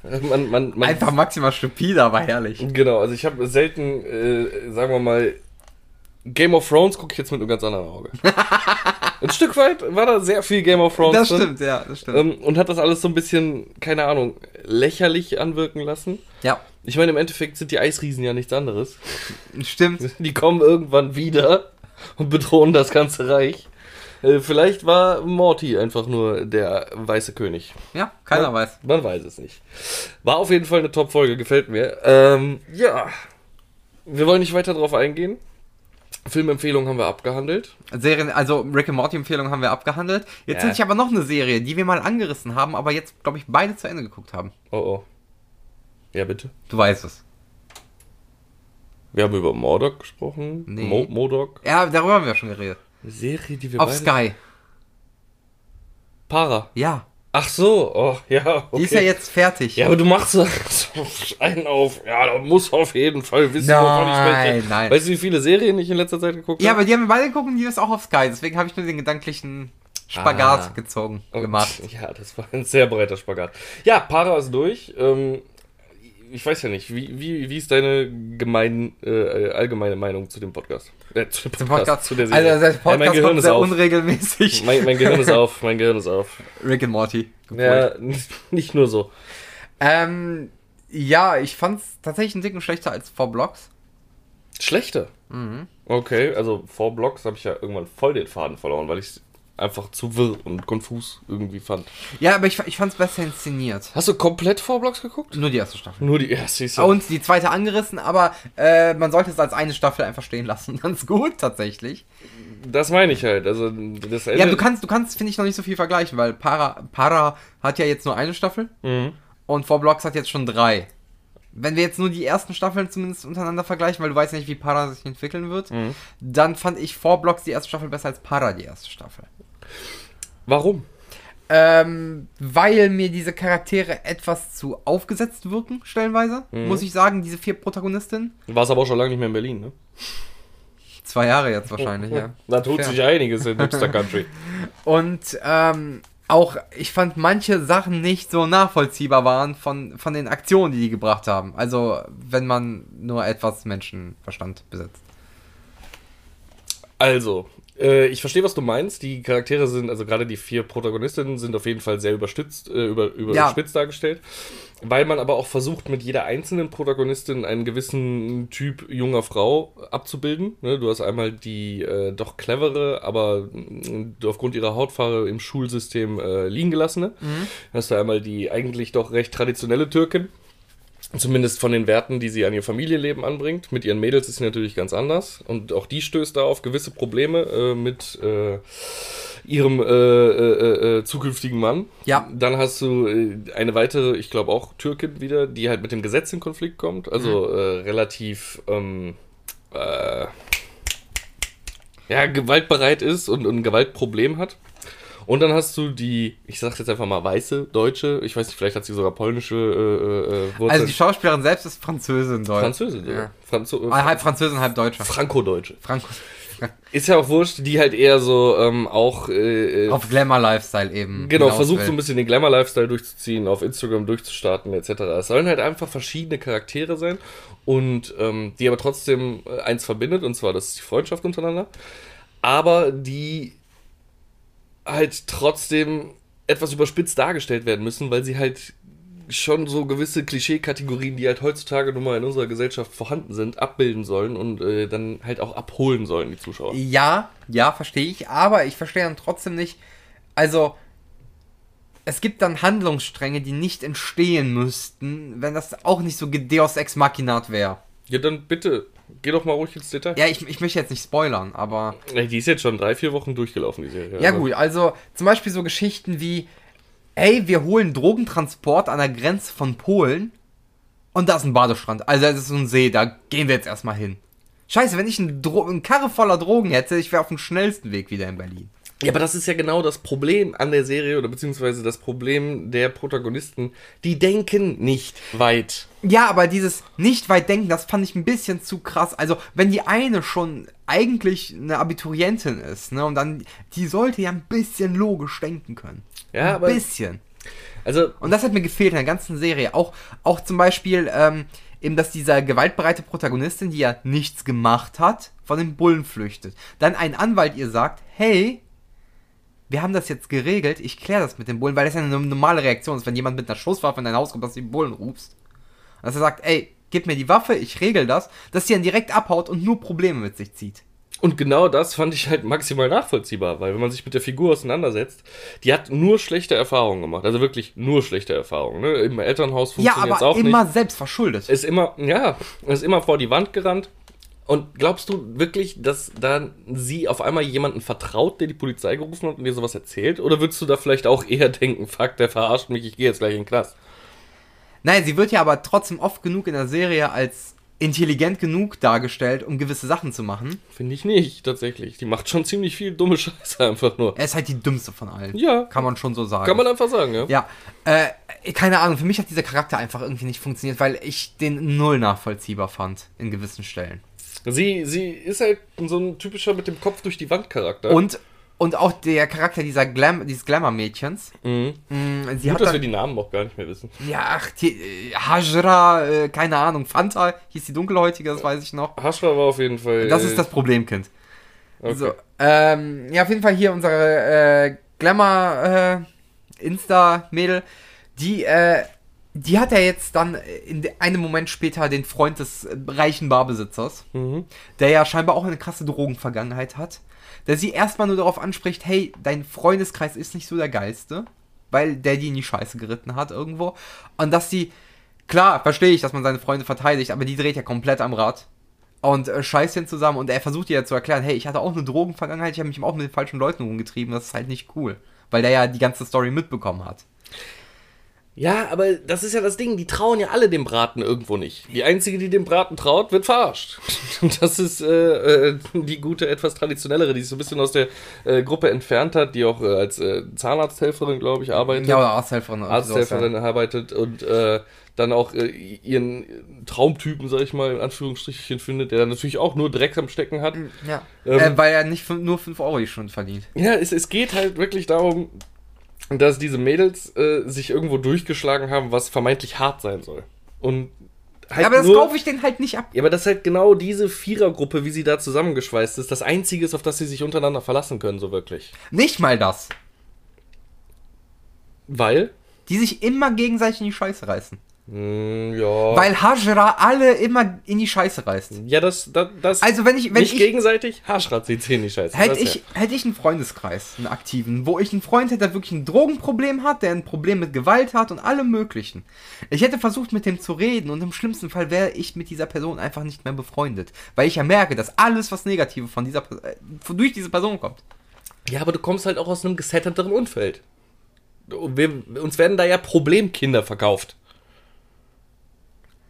Man, man, man, Einfach maximal stupide, aber herrlich. Genau, also ich habe selten, äh, sagen wir mal, Game of Thrones gucke ich jetzt mit einem ganz anderen Auge. ein Stück weit war da sehr viel Game of Thrones Das drin. stimmt, ja, das stimmt. Ähm, und hat das alles so ein bisschen, keine Ahnung, lächerlich anwirken lassen. ja, Ich meine, im Endeffekt sind die Eisriesen ja nichts anderes. stimmt. Die kommen irgendwann wieder und bedrohen das ganze Reich. Äh, vielleicht war Morty einfach nur der weiße König. Ja, keiner Man- weiß. Man weiß es nicht. War auf jeden Fall eine Top-Folge, gefällt mir. Ähm, ja. Wir wollen nicht weiter drauf eingehen. Filmempfehlungen haben wir abgehandelt. Serien, also Rick and Morty Empfehlung haben wir abgehandelt. Jetzt Ja. hätte ich aber noch eine Serie, die wir mal angerissen haben, aber jetzt, glaube ich, beide zu Ende geguckt haben. Oh oh. Ja, bitte. Du weißt es. Wir haben über Mordok gesprochen. Nee. Mo Modok. Ja, darüber haben wir schon geredet. Eine Serie, die wir Auf beide... Sky. Para. Ja. Ach so. Oh, ja, okay. Die ist ja jetzt fertig. Ja, aber du machst so einen auf. Ja, da muss auf jeden Fall wissen, wovon ich Nein, spreche. nein. Weißt du, wie viele Serien ich in letzter Zeit geguckt Ja, habe? aber die haben wir beide geguckt und die ist auch auf Sky. Deswegen habe ich nur den gedanklichen Spagat Ah. gezogen, Und- gemacht. Ja, das war ein sehr breiter Spagat. Ja, Para ist durch. Ähm, ich weiß ja nicht, wie, wie, wie ist deine gemein, äh, allgemeine Meinung zu dem Podcast? Äh, zu dem Zum Podcast. zu der Serie. Also, der ja, mein Podcast Gehirn ist sehr auf. unregelmäßig. Mein, mein Gehirn ist auf, mein Gehirn ist auf. Rick and Morty. Ja, nicht, nur so. Ähm, ja, ich fand's tatsächlich einen Ticken schlechter als vor Blocks. Schlechter. Mhm. Okay, also vor Blocks habe ich ja irgendwann voll den Faden verloren, weil ich einfach zu wirr und konfus irgendwie fand. Ja, aber ich, ich fand's besser inszeniert. Hast du komplett vor Blocks geguckt? Nur die erste Staffel. Nur die erste ja. Und die zweite angerissen, aber äh, man sollte es als eine Staffel einfach stehen lassen. Ganz gut, tatsächlich. Das meine ich halt. Also das Ende. Ja, du kannst, du kannst, finde ich, noch nicht so viel vergleichen, weil Para, Para hat ja jetzt nur eine Staffel Mhm. und Four Blocks hat jetzt schon drei. Wenn wir jetzt nur die ersten Staffeln zumindest untereinander vergleichen, weil du weißt ja nicht, wie Para sich entwickeln wird, Mhm. dann fand ich Four Blocks die erste Staffel besser als Para die erste Staffel. Warum? Ähm, weil mir diese Charaktere etwas zu aufgesetzt wirken, stellenweise, Mhm. muss ich sagen, diese vier Protagonistinnen. Du warst aber auch schon lange nicht mehr in Berlin, ne? Zwei Jahre jetzt wahrscheinlich, ja. Da tut Fair. sich einiges in Hipster Country. Und ähm, auch, ich fand manche Sachen nicht so nachvollziehbar waren von, von den Aktionen, die die gebracht haben. Also, wenn man nur etwas Menschenverstand besitzt. Also, äh, ich verstehe, was du meinst. Die Charaktere sind, also gerade die vier Protagonistinnen sind auf jeden Fall sehr überstützt, äh, über, überspitzt dargestellt. Weil man aber auch versucht, mit jeder einzelnen Protagonistin einen gewissen Typ junger Frau abzubilden. Ne, du hast einmal die äh, doch clevere, aber mh, aufgrund ihrer Hautfarbe im Schulsystem äh, liegen gelassene. Hast du einmal die eigentlich doch recht traditionelle Türkin. Zumindest von den Werten, die sie an ihr Familienleben anbringt. Mit ihren Mädels ist sie natürlich ganz anders. Und auch die stößt da auf gewisse Probleme äh, mit äh, ihrem äh, äh, äh, zukünftigen Mann. Ja. Dann hast du äh, eine weitere, ich glaube auch Türkin wieder, die halt mit dem Gesetz in Konflikt kommt. Also äh, relativ ähm, äh, ja, gewaltbereit ist und, und ein Gewaltproblem hat. Und dann hast du die, ich sag's jetzt einfach mal, weiße Deutsche, ich weiß nicht, vielleicht hat sie sogar polnische äh, äh, Wurzeln. Also, die Schauspielerin selbst ist Französin, Deutsch. Französin, Ja. ja. Franzo Ah, Halb Französin, halb Deutscher. Franco-Deutsche. Franco. Ist ja auch wurscht, die halt eher so ähm, auch äh, äh, Auf Glamour-Lifestyle eben. genau versucht will. so ein bisschen den Glamour-Lifestyle durchzuziehen, auf Instagram durchzustarten etc. Es sollen halt einfach verschiedene Charaktere sein und ähm, die aber trotzdem äh, eins verbindet und zwar das ist die Freundschaft untereinander, aber die halt trotzdem etwas überspitzt dargestellt werden müssen, weil sie halt schon so gewisse Klischee-Kategorien, die halt heutzutage nun mal in unserer Gesellschaft vorhanden sind, abbilden sollen und äh, dann halt auch abholen sollen, die Zuschauer. Ja, ja, verstehe ich, aber ich verstehe dann trotzdem nicht. Also, es gibt dann Handlungsstränge, die nicht entstehen müssten, wenn das auch nicht so Deus Ex Machinat wäre. Ja, dann bitte, geh doch mal ruhig ins Detail. Ja, ich, ich möchte jetzt nicht spoilern, aber. Ey, Die ist jetzt schon drei, vier Wochen durchgelaufen, die Serie. Ja, Also, gut, also zum Beispiel so Geschichten wie: Ey, wir holen Drogentransport an der Grenze von Polen und da ist ein Badestrand. Also, es ist so ein See, da gehen wir jetzt erstmal hin. Scheiße, wenn ich eine, Dro eine Karre voller Drogen hätte, ich wäre auf dem schnellsten Weg wieder in Berlin. Ja, aber das ist ja genau das Problem an der Serie oder beziehungsweise das Problem der Protagonisten. Die denken nicht weit. Ja, aber dieses nicht weit denken, das fand ich ein bisschen zu krass. Also, wenn die eine schon eigentlich eine Abiturientin ist, ne, und dann, die sollte ja ein bisschen logisch denken können. Ja, ein aber bisschen. Also, Und das hat mir gefehlt in der ganzen Serie. Auch, auch zum Beispiel, ähm, eben, dass dieser gewaltbereite Protagonistin, die ja nichts gemacht hat, von den Bullen flüchtet. Dann ein Anwalt ihr sagt, hey, wir haben das jetzt geregelt, ich kläre das mit den Bullen, weil das ja eine normale Reaktion ist, wenn jemand mit einer Schusswaffe in dein Haus kommt, dass du die Bullen rufst. Dass er sagt, ey, gib mir die Waffe, ich regel das, dass sie dann direkt abhaut und nur Probleme mit sich zieht. Und genau das fand ich halt maximal nachvollziehbar, weil wenn man sich mit der Figur auseinandersetzt, die hat nur schlechte Erfahrungen gemacht. Also wirklich nur schlechte Erfahrungen. Ne? Im Elternhaus Ja, funktioniert es aber auch immer nicht. selbst verschuldet. Ist immer, ja, ist immer vor die Wand gerannt. Und glaubst du wirklich, dass dann sie auf einmal jemanden vertraut, der die Polizei gerufen hat und dir sowas erzählt? Oder würdest du da vielleicht auch eher denken, fuck, der verarscht mich, ich gehe jetzt gleich in den Knast? Naja, sie wird ja aber trotzdem oft genug in der Serie als intelligent genug dargestellt, um gewisse Sachen zu machen. Finde ich nicht, tatsächlich. Die macht schon ziemlich viel dumme Scheiße einfach nur. Er ist halt die dümmste von allen. Ja. Kann man schon so sagen. Kann man einfach sagen, ja? Ja, äh, keine Ahnung, für mich hat dieser Charakter einfach irgendwie nicht funktioniert, weil ich den null nachvollziehbar fand in gewissen Stellen. Sie, sie ist halt so ein typischer mit dem Kopf durch die Wand Charakter. Und, und auch der Charakter dieser Glam dieses Glamour-Mädchens. Mhm. mh, Sie Gut, dass dann, wir die Namen auch gar nicht mehr wissen. ja, ach, die, äh, Hajra, äh, keine Ahnung, Fanta hieß die Dunkelhäutige, das weiß ich noch. Haschra war auf jeden Fall. Das äh, ist das Problemkind. Okay. So, ähm, ja, auf jeden Fall hier unsere äh, Glamour äh, die, äh, die hat ja jetzt dann in de- einem Moment später den Freund des äh, reichen Barbesitzers, Mhm. der ja scheinbar auch eine krasse Drogenvergangenheit hat, der sie erstmal nur darauf anspricht, hey, dein Freundeskreis ist nicht so der geilste, weil der die in die Scheiße geritten hat irgendwo. Und dass sie, klar, verstehe ich, dass man seine Freunde verteidigt, aber die dreht ja komplett am Rad und äh, scheißt ihn zusammen und er versucht ihr ja zu erklären, hey, ich hatte auch eine Drogenvergangenheit, ich habe mich auch mit den falschen Leuten rumgetrieben, das ist halt nicht cool. Weil der ja die ganze Story mitbekommen hat. Ja, aber das ist ja das Ding, die trauen ja alle dem Braten irgendwo nicht. Die einzige, die dem Braten traut, wird verarscht. Und das ist äh, äh, die gute, etwas traditionellere, die sich so ein bisschen aus der äh, Gruppe entfernt hat, die auch äh, als äh, Zahnarzthelferin, glaube ich, arbeitet. Ja, oder Arzthelferin. Arzthelferin arbeitet und äh, dann auch ihren Traumtypen, sag ich mal, in Anführungsstrichen findet, der dann natürlich auch nur Dreck am Stecken hat. Ja. Ähm, äh, weil er nicht nur 5 Euro die Stunde verdient. Ja, es, es geht halt wirklich darum, dass diese Mädels äh, sich irgendwo durchgeschlagen haben, was vermeintlich hart sein soll. Und halt Ja, aber das kaufe ich denen halt nicht ab. Ja, aber das ist halt genau diese Vierergruppe, wie sie da zusammengeschweißt ist, das einzige ist, auf das sie sich untereinander verlassen können, so wirklich. Nicht mal das. Weil? Die sich immer gegenseitig in die Scheiße reißen. Hm, ja. Weil Hajra alle immer in die Scheiße reißt. ja, das, das, das Also wenn ich, wenn nicht ich, gegenseitig, Haarschratz zieht in die Scheiße. hätte ich, ja. hätte ich einen Freundeskreis, einen aktiven, wo ich einen Freund hätte, der wirklich ein Drogenproblem hat, der ein Problem mit Gewalt hat und allem möglichen. Ich hätte versucht, mit dem zu reden und im schlimmsten Fall wäre ich mit dieser Person einfach nicht mehr befreundet. Weil ich ja merke, dass alles, was Negative von dieser, Per- äh, durch diese Person kommt. Ja, aber du kommst halt auch aus einem gesetterteren Umfeld. Wir, uns werden da ja Problemkinder verkauft.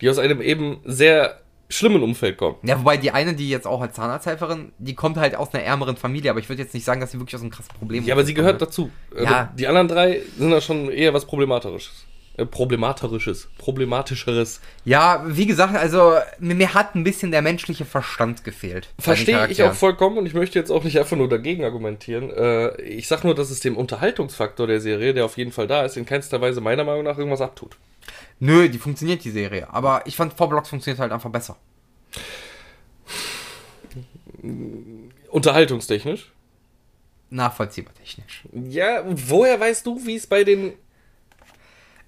Die aus einem eben sehr schlimmen Umfeld kommen. Ja, wobei die eine, die jetzt auch als Zahnarzthelferin, die kommt halt aus einer ärmeren Familie, aber ich würde jetzt nicht sagen, dass sie wirklich aus einem krassen Problem Ja, aber sie gehört kommt. dazu. Ja. Aber Die anderen drei sind da schon eher was Problematisches. Äh, Problematisches. Problematischeres. Ja, wie gesagt, also mir, hat ein bisschen der menschliche Verstand gefehlt. Verstehe ich auch vollkommen und ich möchte jetzt auch nicht einfach nur dagegen argumentieren. Äh, ich sag nur, dass es dem Unterhaltungsfaktor der Serie, der auf jeden Fall da ist, in keinster Weise meiner Meinung nach irgendwas abtut. Nö, die funktioniert, die Serie. Aber ich fand V-Blocks funktioniert halt einfach besser. Unterhaltungstechnisch. Nachvollziehbar technisch. Ja, woher weißt du, wie es bei den.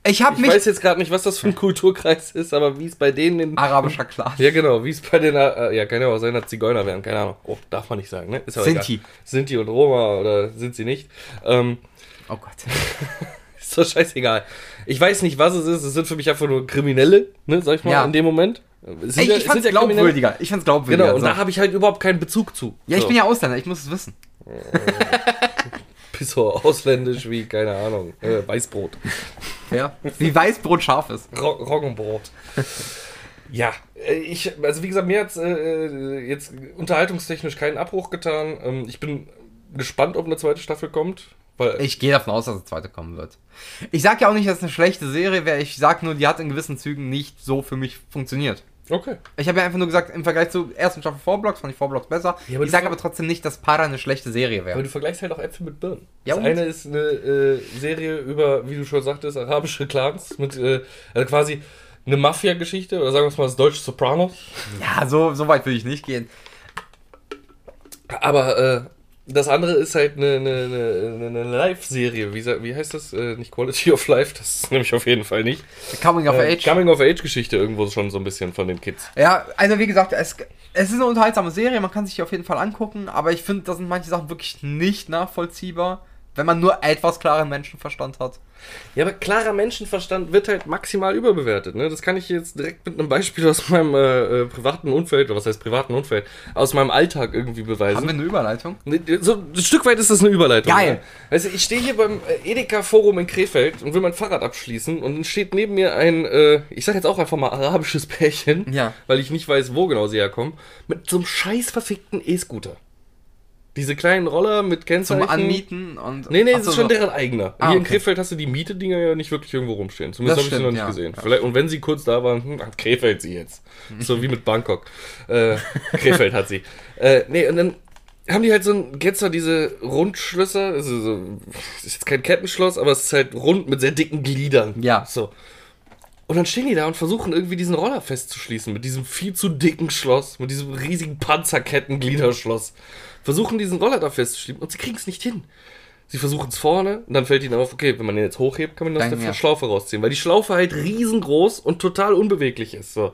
Ich habe Ich mich... weiß jetzt gerade nicht, was das für ein Kulturkreis ist, aber wie es bei denen in. Arabischer Clash. Ja, genau, wie es bei den. Äh, ja, kann ja auch sein, dass Zigeuner wären, keine Ahnung. Oh, darf man nicht sagen, ne? Ist Sinti. Egal. Sinti und Roma oder sind sie nicht? Ähm, Oh Gott. ist doch scheißegal. Ich weiß nicht, was es ist. Es sind für mich einfach nur Kriminelle, ne, sag ich mal, Ja. in dem Moment. Sind Ey, ja- ich es fand's ja glaubwürdiger. Ich fand's glaubwürdiger. Genau, und so. da habe ich halt überhaupt keinen Bezug zu. ja, ich So. bin ja Ausländer, ich muss es wissen. Bis so ausländisch wie, keine Ahnung, äh, Weißbrot. Ja. Wie Weißbrot scharf ist. Ro Roggenbrot. ja, äh, ich, also wie gesagt, mir hat äh, jetzt unterhaltungstechnisch keinen Abbruch getan. Ähm, ich bin gespannt, ob eine zweite Staffel kommt. Weil, Ich gehe davon aus, dass eine zweite kommen wird. Ich sag ja auch nicht, dass es eine schlechte Serie wäre. Ich sag nur, die hat in gewissen Zügen nicht so für mich funktioniert. Okay. Ich habe ja einfach nur gesagt, im Vergleich zu ersten Staffel Vorblocks fand ich Vorblocks besser. Ja, ich sage aber trotzdem nicht, dass Para eine schlechte Serie Aber wäre. du vergleichst halt auch Äpfel mit Birnen. Ja, das und? eine ist eine äh, Serie über, wie du schon sagtest, arabische Clans mit äh, also quasi eine Mafia-Geschichte oder sagen wir es mal das deutsche Sopranos. Ja, so, so weit will ich nicht gehen. Aber äh, das andere ist halt eine, eine, eine, eine Live-Serie. Wie, wie heißt das? Äh, nicht Quality of Life, das ist nämlich auf jeden Fall nicht. Coming of Äh, Age. Coming-of-Age-Geschichte irgendwo schon so ein bisschen von den Kids. Ja, also wie gesagt, es, es ist eine unterhaltsame Serie, man kann sich die auf jeden Fall angucken, aber ich finde, da sind manche Sachen wirklich nicht nachvollziehbar, wenn man nur etwas klaren Menschenverstand hat. Ja, aber klarer Menschenverstand wird halt maximal überbewertet. Ne? Das kann ich jetzt direkt mit einem Beispiel aus meinem äh, äh, privaten Umfeld, oder was heißt privaten Umfeld, aus meinem Alltag irgendwie beweisen. Haben wir eine Überleitung? Nee, So ein Stück weit ist das eine Überleitung. Geil. Ne? Weißt du, ich stehe hier beim äh, Edeka-Forum in Krefeld und will mein Fahrrad abschließen und dann steht neben mir ein, äh, ich sag jetzt auch einfach mal arabisches Pärchen, Ja. weil ich nicht weiß, wo genau sie herkommen, mit so einem scheiß verfickten E-Scooter. Diese kleinen Roller mit Zum Kennzeichen. Anmieten und. Nee, nee, das so, ist schon so. deren eigener. Ah, Hier in okay. Krefeld hast du die Miete-Dinger ja nicht wirklich irgendwo rumstehen. Zumindest habe ich sie noch nicht ja. gesehen. Vielleicht, und wenn sie kurz da waren, hm, hat Krefeld sie jetzt. So wie mit Bangkok. Äh, Krefeld hat sie. Äh, nee, und dann haben die halt so ein, kennst du diese Rundschlösser? Also so, ist jetzt kein Kettenschloss, aber es ist halt rund mit sehr dicken Gliedern. Ja. So. Und dann stehen die da und versuchen irgendwie diesen Roller festzuschließen mit diesem viel zu dicken Schloss, mit diesem riesigen Panzerketten-Gliederschloss. Versuchen diesen Roller da festzuschließen und sie kriegen es nicht hin. Sie versuchen es vorne und dann fällt ihnen auf, okay, wenn man den jetzt hochhebt, kann man aus Dann, der ja. Schlaufe rausziehen, weil die Schlaufe halt riesengroß und total unbeweglich ist. So.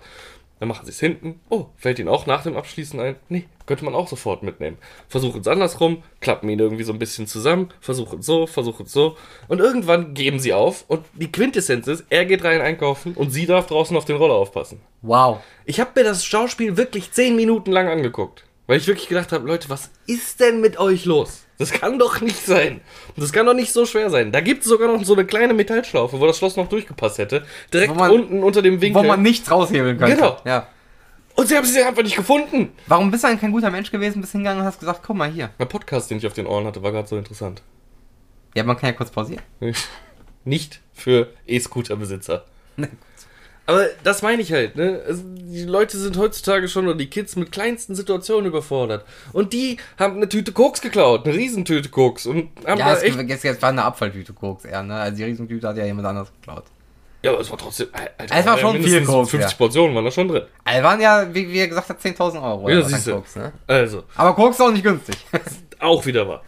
Dann machen sie es hinten. Oh, fällt ihnen auch nach dem Abschließen ein? Nee, könnte man auch sofort mitnehmen. Versuchen es andersrum, klappen ihn irgendwie so ein bisschen zusammen, versuchen es so, versuchen es so. Und irgendwann geben sie auf und die Quintessenz ist, er geht rein einkaufen und sie darf draußen auf den Roller aufpassen. Wow. Ich habe mir das Schauspiel wirklich zehn Minuten lang angeguckt. Weil ich wirklich gedacht habe, Leute, was ist denn mit euch los? Das kann doch nicht sein. Das kann doch nicht so schwer sein. Da gibt es sogar noch so eine kleine Metallschlaufe, wo das Schloss noch durchgepasst hätte. Direkt man- unten unter dem Winkel. Wo man nichts raushebeln könnte. Genau. Ja. Und sie haben sie einfach nicht gefunden. Warum bist du eigentlich kein guter Mensch gewesen, bist hingegangen und hast gesagt, guck mal hier. Mein Podcast, den ich auf den Ohren hatte, war gerade so interessant. Ja, man kann ja kurz pausieren. Nicht für E-Scooter-Besitzer. Aber das meine ich halt, ne? Also, die Leute sind heutzutage schon, oder die Kids, mit kleinsten Situationen überfordert. Und die haben eine Tüte Koks geklaut, eine Riesentüte Koks. Und haben Ja, da es, echt. jetzt, jetzt war eine Abfalltüte Koks eher, ne? Also die Riesentüte hat ja jemand anders geklaut. Ja, aber es war trotzdem. Alter, Es war schon viel Koks, 50 ja. Portionen waren da schon drin. Also waren ja, wie, wie er gesagt hat, 10.000 Euro. Ja, siehst du. Koks, ne? Also, Aber Koks ist auch nicht günstig. auch wieder war.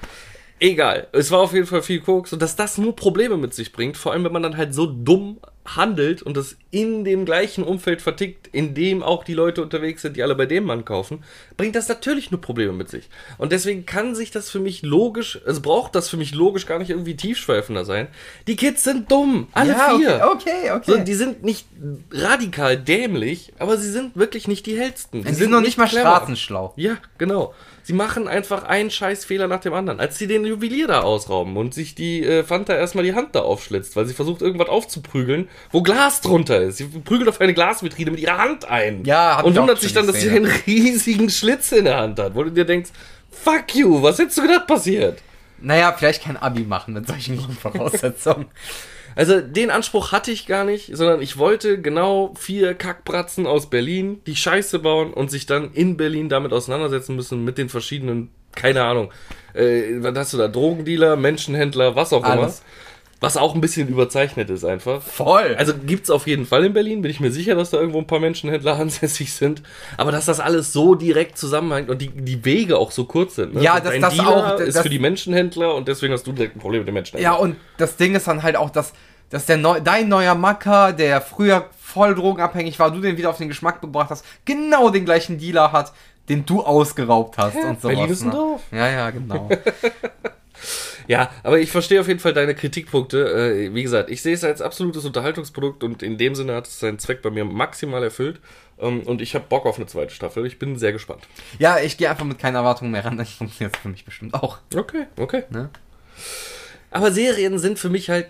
Egal, es war auf jeden Fall viel Koks und dass das nur Probleme mit sich bringt, vor allem wenn man dann halt so dumm handelt und das in dem gleichen Umfeld vertickt, in dem auch die Leute unterwegs sind, die alle bei dem Mann kaufen, bringt das natürlich nur Probleme mit sich. Und deswegen kann sich das für mich logisch, also braucht das für mich logisch gar nicht irgendwie tiefschweifender sein. Die Kids sind dumm, alle ja, vier. Okay, okay. okay. So, die sind nicht radikal dämlich, aber sie sind wirklich nicht die hellsten. die sind noch nicht mal clever. straßenschlau. Ja, genau. Sie machen einfach einen Scheißfehler nach dem anderen. Als sie den Juwelier da ausrauben und sich die äh, Fanta erstmal die Hand da aufschlitzt, weil sie versucht, irgendwas aufzuprügeln, wo Glas drunter ist. Sie prügelt auf eine Glasvitrine mit ihrer Hand ein. Ja, Und wundert sich dann, dass sie einen riesigen Schlitz in der Hand hat, wo du dir denkst, fuck you, was hättest du gedacht passiert? Naja, vielleicht kein Abi machen mit solchen Grundvoraussetzungen. Also den Anspruch hatte ich gar nicht, sondern ich wollte genau vier Kackbratzen aus Berlin, die Scheiße bauen und sich dann in Berlin damit auseinandersetzen müssen mit den verschiedenen, keine Ahnung, äh, was hast du da, Drogendealer, Menschenhändler, was auch immer. Was auch ein bisschen überzeichnet ist einfach. Voll. Also gibt's auf jeden Fall in Berlin, bin ich mir sicher, dass da irgendwo ein paar Menschenhändler ansässig sind. Aber dass das alles so direkt zusammenhängt und die, die Wege auch so kurz sind. Ne? Ja, So das- das auch, ist das- für die Menschenhändler und deswegen hast du direkt ein Problem mit den Menschenhändlern. Ja, und das Ding ist dann halt auch, dass, dass der neu, dein neuer Macker, der früher voll drogenabhängig war, du den wieder auf den Geschmack gebracht hast, genau den gleichen Dealer hat, den du ausgeraubt hast und sowas. Berlin ist ein ne? Dorf. Ja, ja, genau. Ja, aber ich verstehe auf jeden Fall deine Kritikpunkte. Äh, wie gesagt, ich sehe es als absolutes Unterhaltungsprodukt und in dem Sinne hat es seinen Zweck bei mir maximal erfüllt. Ähm, und ich habe Bock auf eine zweite Staffel. Ich bin sehr gespannt. ja, ich gehe einfach mit keiner Erwartung mehr ran, dann funktioniert für mich bestimmt auch. Okay, okay. Ne? Aber Serien sind für mich halt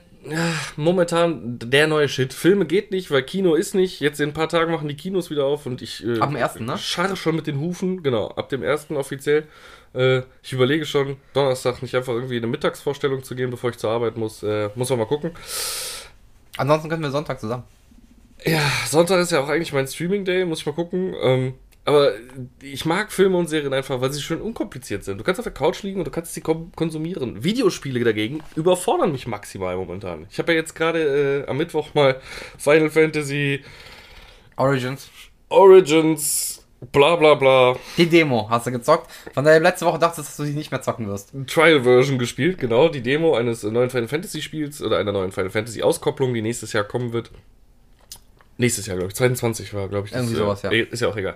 momentan der neue Shit. Filme geht nicht, weil Kino ist nicht. Jetzt in ein paar Tagen machen die Kinos wieder auf und ich äh, Ab dem ersten, ne? scharre schon mit den Hufen. Genau, ab dem ersten offiziell. Äh, ich überlege schon, Donnerstag nicht einfach irgendwie eine Mittagsvorstellung zu gehen, bevor ich zur Arbeit muss. Äh, muss man mal gucken. Ansonsten können wir Sonntag zusammen. Ja, Sonntag ist ja auch eigentlich mein Streaming-Day, muss ich mal gucken. Ähm, aber ich mag Filme und Serien einfach, weil sie schön unkompliziert sind. Du kannst auf der Couch liegen und du kannst sie konsumieren. Videospiele dagegen überfordern mich maximal momentan. Ich habe ja jetzt gerade äh, am Mittwoch mal Final Fantasy Origins. Origins, bla bla bla, Die Demo hast du gezockt, von der du letzte Woche dachtest, dass du sie nicht mehr zocken wirst. Trial-Version gespielt, genau, die Demo eines neuen Final Fantasy Spiels oder einer neuen Final Fantasy Auskopplung, die nächstes Jahr kommen wird. Nächstes Jahr, glaube ich, 22 war, glaube ich. das, Irgendwie sowas, ja. äh, Ist ja auch egal.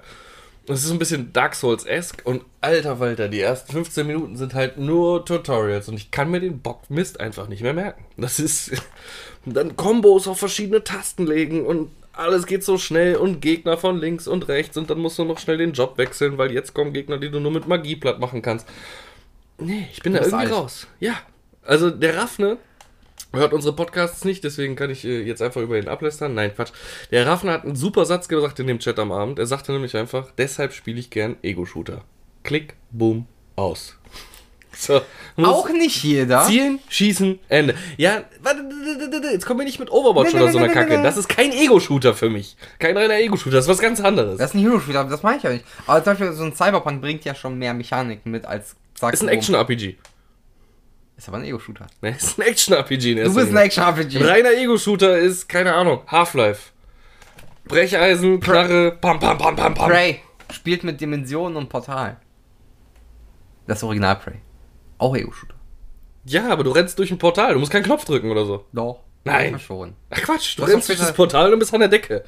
Es ist ein bisschen Dark Souls-esque und alter Walter, die ersten 15 Minuten sind halt nur Tutorials und ich kann mir den Bock Mist einfach nicht mehr merken. Das ist dann Kombos auf verschiedene Tasten legen und alles geht so schnell und Gegner von links und rechts und dann musst du noch schnell den Job wechseln, weil jetzt kommen Gegner, die du nur mit Magie platt machen kannst. Nee, ich bin da irgendwie alt. raus. Ja. Also der Raffne hört unsere Podcasts nicht, deswegen kann ich äh, jetzt einfach über ihn ablästern. Nein, Quatsch. Der Raffne hat einen super Satz gesagt in dem Chat am Abend. Er sagte nämlich einfach, deshalb spiele ich gern Ego-Shooter. Klick, boom, aus. So. Auch nicht jeder. Zielen, schießen, Ende. Ja, jetzt kommen wir nicht mit Overwatch oder so einer Kacke. Das ist kein Ego-Shooter für mich. Kein reiner Ego-Shooter, das ist was ganz anderes. Das ist ein Hero-Shooter, das meine ich ja nicht. Aber zum Beispiel so ein Cyberpunk bringt ja schon mehr Mechaniken mit als Zack, ist ein. Action-RPG. Ist aber ein Ego-Shooter. Ne, ist ein Action-RPG. Du bist ein. Action-RPG. Ein reiner Ego-Shooter ist, keine Ahnung, Half-Life. Brecheisen, Knarre, pam, pam, pam, pam, pam. Prey spielt mit Dimensionen und Portal. Das Original Prey. Auch Ego-Shooter. Ja, aber du rennst durch ein Portal, du musst keinen Knopf drücken oder so. Doch. Nein. Schon. Ach Quatsch, du rennst durch das? Portal und bist an der Decke.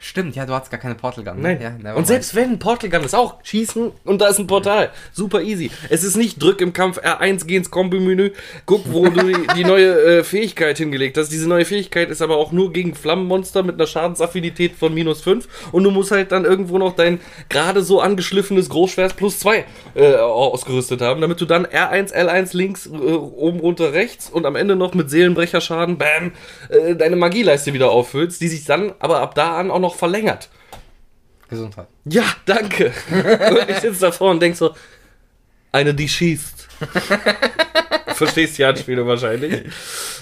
Stimmt, ja, du hast gar keine Portal Gun. ne? Nein. Ja, und mind. selbst wenn, Portal Gun ist auch schießen und da ist ein Portal. Super easy. Es ist nicht drück im Kampf R1, geh ins Kombi-Menü, guck, wo du die, die neue äh, Fähigkeit hingelegt hast. Diese neue Fähigkeit ist aber auch nur gegen Flammenmonster mit einer Schadensaffinität von minus 5 und du musst halt dann irgendwo noch dein gerade so angeschliffenes Großschwert plus 2 äh, ausgerüstet haben, damit du dann R1, L1 links, äh, oben runter rechts und am Ende noch mit Seelenbrecherschaden, bam, äh, deine Magieleiste wieder auffüllst, die sich dann aber ab da an auch noch verlängert. Gesundheit. Ja, danke. Und ich sitze davor und denk so, eine, die schießt. Verstehst die Anspielung wahrscheinlich.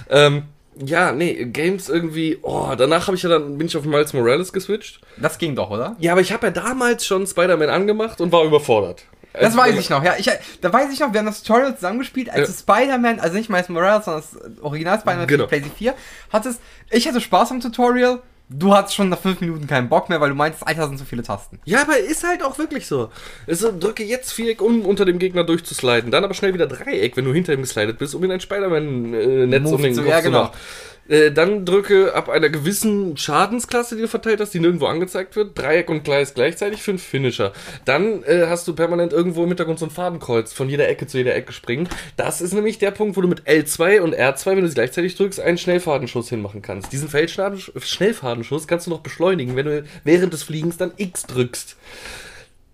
Ähm, ja, nee, Games irgendwie, oh, danach habe ich ja dann, bin ich auf Miles Morales geswitcht. Das ging doch, oder? Ja, aber ich habe ja damals schon Spider-Man angemacht und war überfordert. Das weiß ich noch, ja. Ich, da weiß ich noch, wir haben das Tutorial zusammengespielt, als Ja. Spider-Man, also nicht Miles Morales, sondern das Original Spider-Man Genau. für PlayStation 4, hattest. Ich hatte Spaß am Tutorial, du hattest schon nach fünf Minuten keinen Bock mehr, weil du meintest, Alter, sind so viele Tasten. Ja, aber ist halt auch wirklich so. Also drücke jetzt Viereck, um unter dem Gegner durchzusliden. Dann aber schnell wieder Dreieck, wenn du hinter ihm geslidet bist, um in ein Spider-Man-Netz Move um den zu- Kopf ja, zu genau. machen. Äh, dann drücke ab einer gewissen Schadensklasse, die du verteilt hast, die nirgendwo angezeigt wird, Dreieck und Gleis gleichzeitig für einen Finisher. Dann äh, hast du permanent irgendwo im Hintergrund so ein Fadenkreuz von jeder Ecke zu jeder Ecke springen. Das ist nämlich der Punkt, wo du mit L2 und R2, wenn du sie gleichzeitig drückst, einen Schnellfadenschuss hinmachen kannst. Diesen Feldschnaden- Schnellfadenschuss kannst du noch beschleunigen, wenn du während des Fliegens dann X drückst.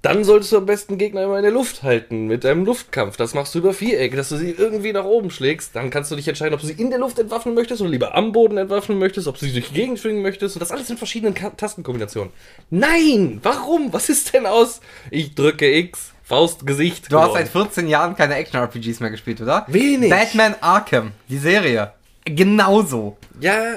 Dann solltest du am besten Gegner immer in der Luft halten mit deinem Luftkampf. Das machst du über Vierecke, dass du sie irgendwie nach oben schlägst. Dann kannst du dich entscheiden, ob du sie in der Luft entwaffnen möchtest oder lieber am Boden entwaffnen möchtest, ob du sie durch die Gegend schwingen möchtest. Und das alles in verschiedenen Ka Tastenkombinationen. Nein! Warum? Was ist denn aus? Ich drücke X, Faust, Gesicht. Du hast geworden. seit 14 Jahren keine Action-RPGs mehr gespielt, oder? Wenig. Batman Arkham, die Serie. Genauso. Ja,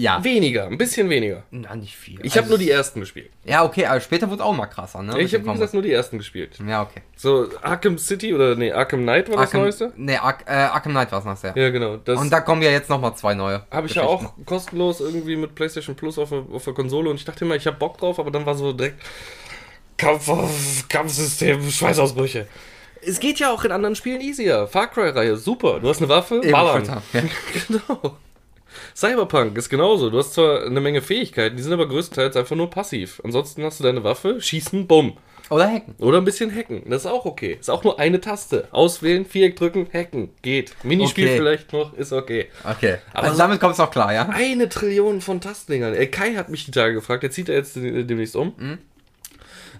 Ja. weniger, ein bisschen weniger. Na, nicht viel. Ich habe Also- nur die ersten gespielt. Ja, okay, aber später wurde auch mal krasser, ne? Ich habe, wie gesagt, nur die ersten gespielt. Ja, okay. So, Arkham City oder, nee, Arkham Knight war das Arkham, Neueste? Nee, Ark, äh, Arkham Knight war es noch sehr. Ja, genau. Das Und da kommen ja jetzt nochmal zwei neue. Habe ich ja auch kostenlos irgendwie mit PlayStation Plus auf der, auf der Konsole und ich dachte immer, ich habe Bock drauf, aber dann war so direkt Kampf, Kampfsystem, Schweißausbrüche. Es geht ja auch in anderen Spielen easier. Far Cry-Reihe, super. Du hast eine Waffe, ballern. Ja. Genau. Cyberpunk ist genauso. Du hast zwar eine Menge Fähigkeiten, die sind aber größtenteils einfach nur passiv. Ansonsten hast du deine Waffe, schießen, bumm. Oder hacken. Oder ein bisschen hacken. Das ist auch okay. Ist auch nur eine Taste. Auswählen, Viereck drücken, hacken. Geht. Minispiel Okay. vielleicht noch, ist okay. Okay. Aber also so- damit kommst du auch klar, ja? Eine Trillion von Tastendingern. Kai hat mich die Tage gefragt, der zieht er jetzt demnächst um.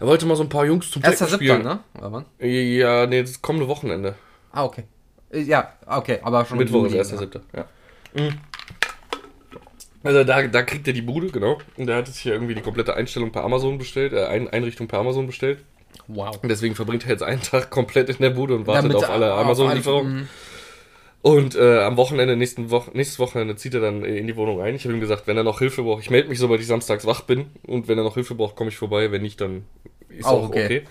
Er wollte mal so ein paar Jungs zum Erster spielen. ne? Oder wann? Ja, nee, das kommende Wochenende. Ah, okay. Äh, Ja, okay, aber schon Mittwoch ist ja. 1.7. Ja. Mhm. Also da, da kriegt er die Bude, genau. Und der hat sich hier irgendwie die komplette Einstellung per Amazon bestellt, äh, Ein Einrichtung per Amazon bestellt. Wow. Und deswegen verbringt er jetzt einen Tag komplett in der Bude und wartet Damit auf alle Amazon-Lieferungen. Und äh, am Wochenende, nächsten Woche, nächstes Wochenende zieht er dann in die Wohnung ein. Ich habe ihm gesagt, wenn er noch Hilfe braucht, ich melde mich, sobald ich samstags wach bin. Und wenn er noch Hilfe braucht, komme ich vorbei. Wenn nicht, dann ist Auch auch okay. okay.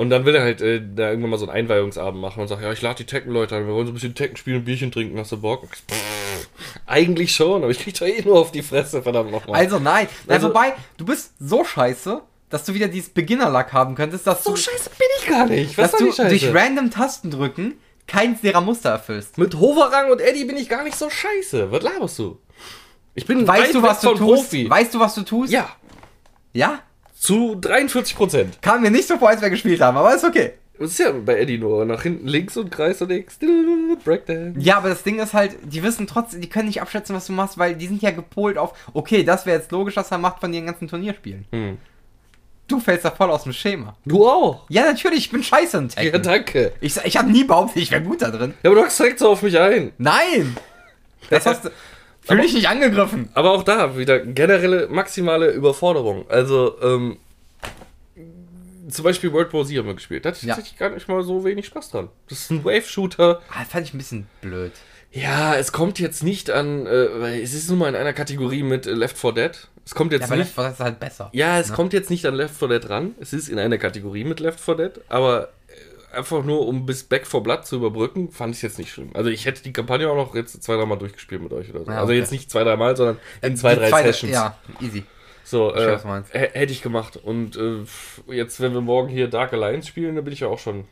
Und dann will er halt äh, da irgendwann mal so einen Einweihungsabend machen und sagt, ja, ich lade die Tekken-Leute ein, wir wollen so ein bisschen Tekken spielen und Bierchen trinken, hast du Bock? Eigentlich schon, aber ich krieg doch eh nur auf die Fresse, verdammt nochmal. Also nein. Also- wobei, du bist so scheiße, dass du wieder dieses Beginner-Luck haben könntest, dass so du, scheiße bin ich gar nicht. Was dass du Scheiße? durch random Tasten drücken keins derer Muster erfüllst. Mit Hoverang und Eddie bin ich gar nicht so scheiße. Was laberst du? Ich bin Weißt du, was du tust? Profi. Weißt du, was du tust? ja, Ja? Zu 43 Prozent. Kam mir nicht so vor, als wir gespielt haben, aber ist okay. Das ist ja bei Eddie nur nach hinten links und Kreis und links. Breakdance. Ja, aber das Ding ist halt, die wissen trotzdem, die können nicht abschätzen, was du machst, weil die sind ja gepolt auf, okay, das wäre jetzt logisch, was er macht von den ganzen Turnierspielen. Hm. Du fällst da voll aus dem Schema. Du auch. Ja, natürlich, ich bin scheiße im Ja, Tekken. danke. ich ich habe nie behauptet, ich wäre gut da drin. Ja, aber du hast direkt so auf mich ein. Nein! Das hast du. Fühl dich nicht angegriffen. Aber auch da wieder generelle maximale Überforderung. Also, ähm, zum Beispiel World War Z haben wir gespielt. Da hatte ich Ja. tatsächlich gar nicht mal so wenig Spaß dran. Das ist ein Wave-Shooter. Ah, fand ich ein bisschen blöd. Ja, es kommt jetzt nicht an, äh, weil es ist nun mal in einer Kategorie mit Left 4 Dead. Es kommt jetzt Ja, aber nicht. Left 4 Dead ist halt besser. Ja, es Ne? kommt jetzt nicht an Left 4 Dead ran. Es ist in einer Kategorie mit Left 4 Dead, aber einfach nur um bis Back 4 Blood zu überbrücken, fand ich jetzt nicht schlimm. Also ich hätte die Kampagne auch noch jetzt zwei, dreimal durchgespielt mit euch oder so. Ja, Also okay. jetzt nicht zwei, dreimal, sondern in zwei, drei zweite- Sessions. Ja, easy. So, äh, hätte ich gemacht. Und äh, jetzt, wenn wir morgen hier Dark Alliance spielen, dann bin ich ja auch schon.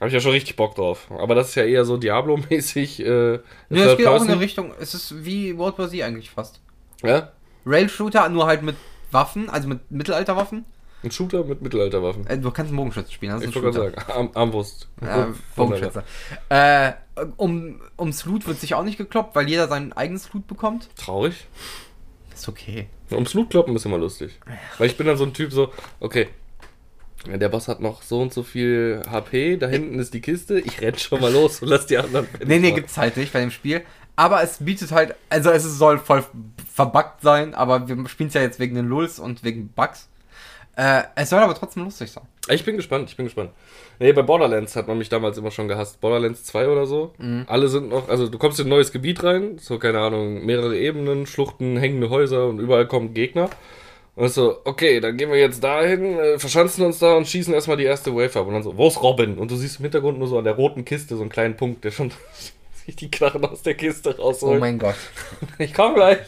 Habe ich ja schon richtig Bock drauf. Aber das ist ja eher so Diablo-mäßig. Äh, Ja, es geht auch in eine Richtung, es ist wie World War Z eigentlich fast. Ja? Rail-Shooter, nur halt mit Waffen, also mit Mittelalterwaffen. Ein Shooter mit Mittelalterwaffen. Äh, du kannst einen Bogenschütze spielen, das ist Ich wollte gerade sagen, Arm, Armbrust. Ja, Bogenschütze. Äh, um, ums Loot wird sich auch nicht gekloppt, weil jeder sein eigenes Loot bekommt. Traurig. Ist okay. Ums Loot kloppen ist immer lustig. Weil ich bin dann so ein Typ so, okay, der Boss hat noch so und so viel HP, da hinten ist die Kiste, ich renn schon mal los und lass die anderen. Nee, nee, gibt's halt nicht bei dem Spiel. Aber es bietet halt, also es soll voll verbuggt sein, aber wir spielen es ja jetzt wegen den Lulls und wegen Bugs. Äh, es soll aber trotzdem lustig sein. Ich bin gespannt, ich bin gespannt. Nee, bei Borderlands hat man mich damals immer schon gehasst. Borderlands 2 oder so. Mhm. Alle sind noch, also du kommst in ein neues Gebiet rein, so keine Ahnung, mehrere Ebenen, Schluchten, hängende Häuser und überall kommen Gegner. Und so, okay, dann gehen wir jetzt dahin, äh, verschanzen uns da und schießen erstmal die erste Wave ab. Und dann so, wo ist Robin? Und du siehst im Hintergrund nur so an der roten Kiste so einen kleinen Punkt, der schon sich die Knarren aus der Kiste Oh rausholt. mein Gott. ich komm gleich.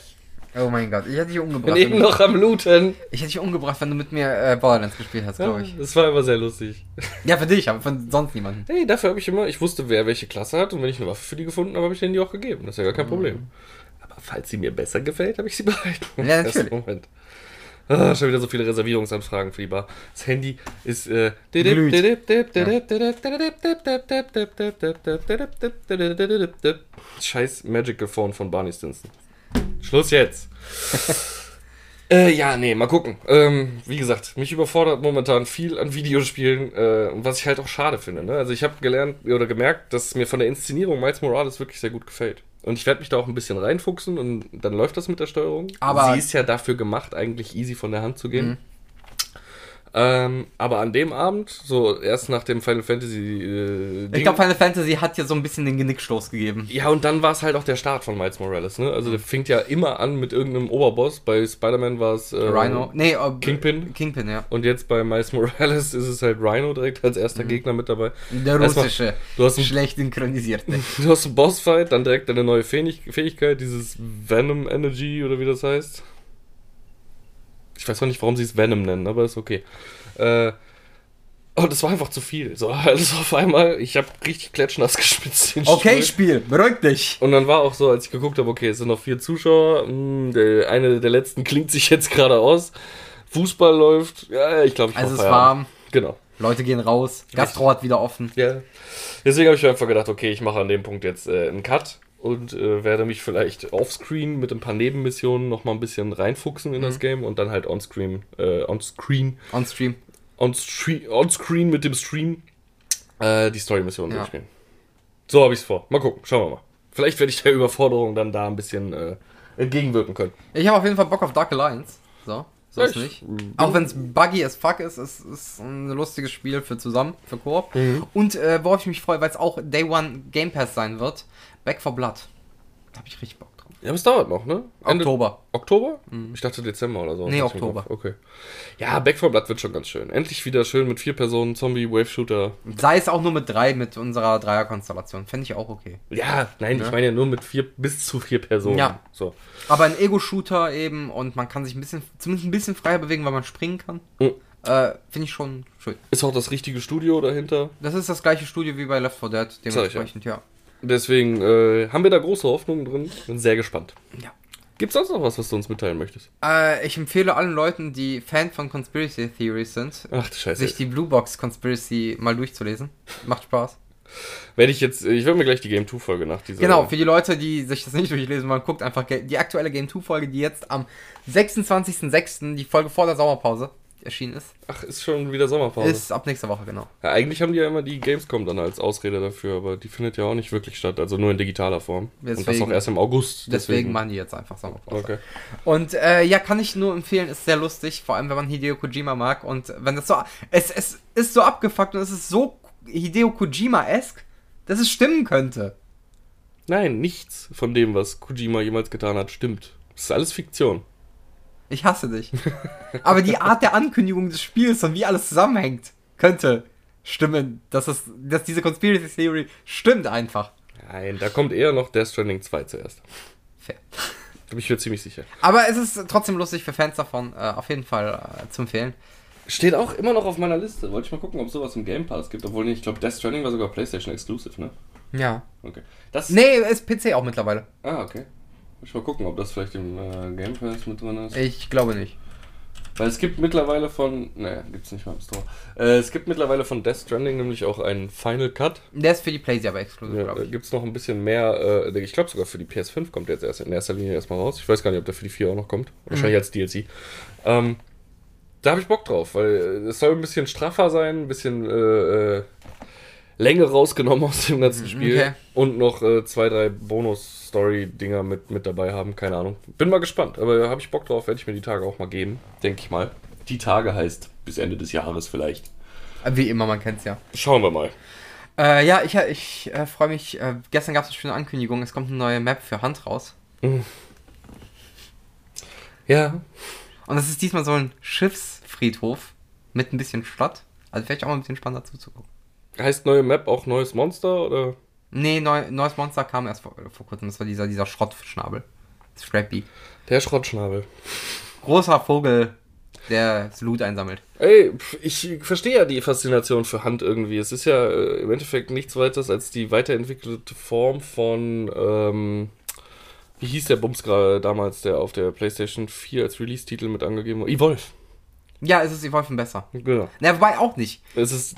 Oh mein Gott. Ich hätte dich Bin umgebracht. eben wenn du- noch am Looten. Ich hätte dich umgebracht, wenn du mit mir äh, Borderlands gespielt hast, glaube ich. das war immer sehr lustig. Ja, für dich, aber von sonst niemandem. Hey, dafür habe ich immer, ich wusste, wer welche Klasse hat und wenn ich eine Waffe für die gefunden habe, habe ich denen die auch gegeben. Das ist ja gar kein Problem. Aber falls sie mir besser gefällt, habe ich sie behalten. Mhm. Ja, natürlich. Moment. Ah, schon wieder so viele Reservierungsanfragen für die Bar. Das Handy ist äh, Scheiß Magical Phone von Barney Stinson. Schluss jetzt. Äh, ja, nee, mal gucken. Ähm, wie gesagt, mich überfordert momentan viel an Videospielen, äh, und was ich halt auch schade finde. Ne? Also ich habe gelernt oder gemerkt, dass mir von der Inszenierung Miles Morales wirklich sehr gut gefällt. Und ich werde mich da auch ein bisschen reinfuchsen und dann läuft das mit der Steuerung. Aber- sie ist ja dafür gemacht, eigentlich easy von der Hand zu gehen. Ähm, aber an dem Abend, so erst nach dem Final Fantasy äh, Ich glaube, Final Fantasy hat dir so ein bisschen den Genickstoß gegeben. ja, und dann war es halt auch der Start von Miles Morales, ne? Also der fängt ja immer an mit irgendeinem Oberboss. Bei Spider-Man war es äh, Rhino. Nee, äh, Kingpin. Kingpin, ja. Und jetzt bei Miles Morales ist es halt Rhino direkt als erster Gegner mit dabei. Der Erstmal, russische. du hast einen- schlecht synchronisierte. Du hast einen Bossfight, dann direkt eine neue Fähig Fähigkeit, dieses Venom Energy oder wie das heißt. Ich weiß auch nicht, warum sie es Venom nennen, aber ist okay. Äh, und es war einfach zu viel. So, alles auf einmal. Ich habe richtig klatschnass geschwitzt. den Okay, Stuhl. Spiel, beruhig dich. Und dann war auch so, als ich geguckt habe, okay, es sind noch vier Zuschauer, mh, der eine der letzten klingt sich jetzt gerade aus. Fußball läuft, ja, ich glaube, ich Also es Feierabend. war, Genau. Leute gehen raus, Gastro hat wieder offen. Ja. Deswegen habe ich mir einfach gedacht, okay, ich mache an dem Punkt jetzt äh, einen Cut und äh, werde mich vielleicht offscreen mit ein paar Nebenmissionen noch mal ein bisschen reinfuchsen in Mhm. das Game und dann halt onscreen, äh, onscreen, On Stream. onscreen, onscreen mit dem Stream äh, die Story-Missionen Ja. durchspielen. So habe ich es vor. Mal gucken, schauen wir mal. Vielleicht werde ich der Überforderung dann da ein bisschen äh, entgegenwirken können. Ich habe auf jeden Fall Bock auf Dark Alliance. So. So Ja, ist ich- nicht. Auch wenn es buggy as fuck ist, ist es ein lustiges Spiel für zusammen, für Koop. Mhm. Und äh, worauf ich mich freue, weil es auch Day One Game Pass sein wird, Back for Blood. Da habe ich richtig Bock. Ja, aber es dauert noch, ne? Ende- Oktober. Oktober? Ich dachte Dezember oder so. Nee, Oktober. Okay. Ja, Back 4 Blood wird schon ganz schön. Endlich wieder schön mit vier Personen, Zombie, Wave Shooter. Sei es auch nur mit drei, mit unserer Dreierkonstellation. Fände ich auch okay. Ja, nein, Ja. ich meine ja nur mit vier bis zu vier Personen. Ja. So. Aber ein Ego-Shooter eben und man kann sich ein bisschen, zumindest ein bisschen freier bewegen, weil man springen kann. Mhm. Äh, Finde ich schon schön. Ist auch das richtige Studio dahinter. Das ist das gleiche Studio wie bei Left 4 Dead, ich, ja. dementsprechend, ja. Deswegen äh, haben wir da große Hoffnungen drin. Bin sehr gespannt. ja. Gibt's sonst noch was, was du uns mitteilen möchtest? Äh, ich empfehle allen Leuten, die Fan von Conspiracy Theories sind, Ach sich die Blue Box Conspiracy mal durchzulesen. Macht Spaß. Werde ich jetzt, ich werde mir gleich die Game 2 Folge nach dieser. Genau, für die Leute, die sich das nicht durchlesen wollen, guckt einfach die aktuelle Game 2 Folge, die jetzt am 26.06., die Folge vor der Sommerpause erschienen ist, Ach, ist schon wieder Sommerpause. ist ab nächster Woche, genau. Ja, eigentlich haben die ja immer die Gamescom dann als Ausrede dafür, aber die findet ja auch nicht wirklich statt, also nur in digitaler Form. Und das Deswegen- auch erst im August. Deswegen, machen die jetzt einfach Sommerpause. Okay. Und äh, ja, kann ich nur empfehlen, ist sehr lustig, vor allem wenn man Hideo Kojima mag und wenn das so, es, es ist so abgefuckt und es ist so Hideo Kojima-esque, dass es stimmen könnte. Nein, nichts von dem, was Kojima jemals getan hat, stimmt. Das ist alles Fiktion. Ich hasse dich. Aber die Art der Ankündigung des Spiels und wie alles zusammenhängt, könnte stimmen, dass, es, dass diese Conspiracy Theory stimmt einfach. Nein, da kommt eher noch Death Stranding 2 zuerst. Fair. Da bin ich mir ziemlich sicher. Aber es ist trotzdem lustig für Fans davon, äh, auf jeden Fall äh, zu empfehlen. Steht auch immer noch auf meiner Liste. Wollte ich mal gucken, ob es sowas im Game Pass gibt. Obwohl, ich glaube, Death Stranding war sogar PlayStation Exclusive, ne? Ja. Okay. Das. Nee, ist PC auch mittlerweile. Ah, okay. Ich mal gucken, ob das vielleicht im äh, Game Pass mit drin ist. Ich glaube nicht. Weil es gibt mittlerweile von. Naja, gibt's nicht mal im Store. Äh, es gibt mittlerweile von Death Stranding nämlich auch einen Final Cut. Der ist für die PlayStation aber exklusiv, Ja, glaube da ich. gibt es noch ein bisschen mehr. Äh, ich glaube sogar für die PS5 kommt der jetzt erst in erster Linie erstmal raus. Ich weiß gar nicht, ob der für die 4 auch noch kommt. Wahrscheinlich als DLC. Ähm, da habe ich Bock drauf, weil äh, es soll ein bisschen straffer sein, ein bisschen äh, äh, Länge rausgenommen aus dem ganzen Spiel Okay. und noch äh, zwei, drei Bonus-Story-Dinger mit, mit dabei haben. Keine Ahnung. Bin mal gespannt, aber da habe ich Bock drauf, werde ich mir die Tage auch mal geben, denke ich mal. Die Tage heißt bis Ende des Jahres vielleicht. Wie immer, man kennt's ja. Schauen wir mal. Äh, ja, ich, ich äh, freue mich. Äh, gestern gab es eine schöne Ankündigung. Es kommt eine neue Map für Hand raus. Ja, Und das ist diesmal so ein Schiffsfriedhof mit ein bisschen Stadt. Also vielleicht auch mal ein bisschen spannender zuzugucken. Heißt neue Map auch neues Monster oder? Nee, neu, neues Monster kam erst vor, vor kurzem. Das war dieser, dieser Schrottschnabel. Scrappy. Der Schrottschnabel. Großer Vogel, der das Loot einsammelt. Ey, ich verstehe ja die Faszination für Hand irgendwie. Es ist ja äh, im Endeffekt nichts weiteres als die weiterentwickelte Form von, ähm, wie hieß der Bums gerade damals, der auf der PlayStation 4 als Release-Titel mit angegeben wurde? Evolve. Ja, es ist Evolven besser. Genau. Na, wobei auch nicht. Es ist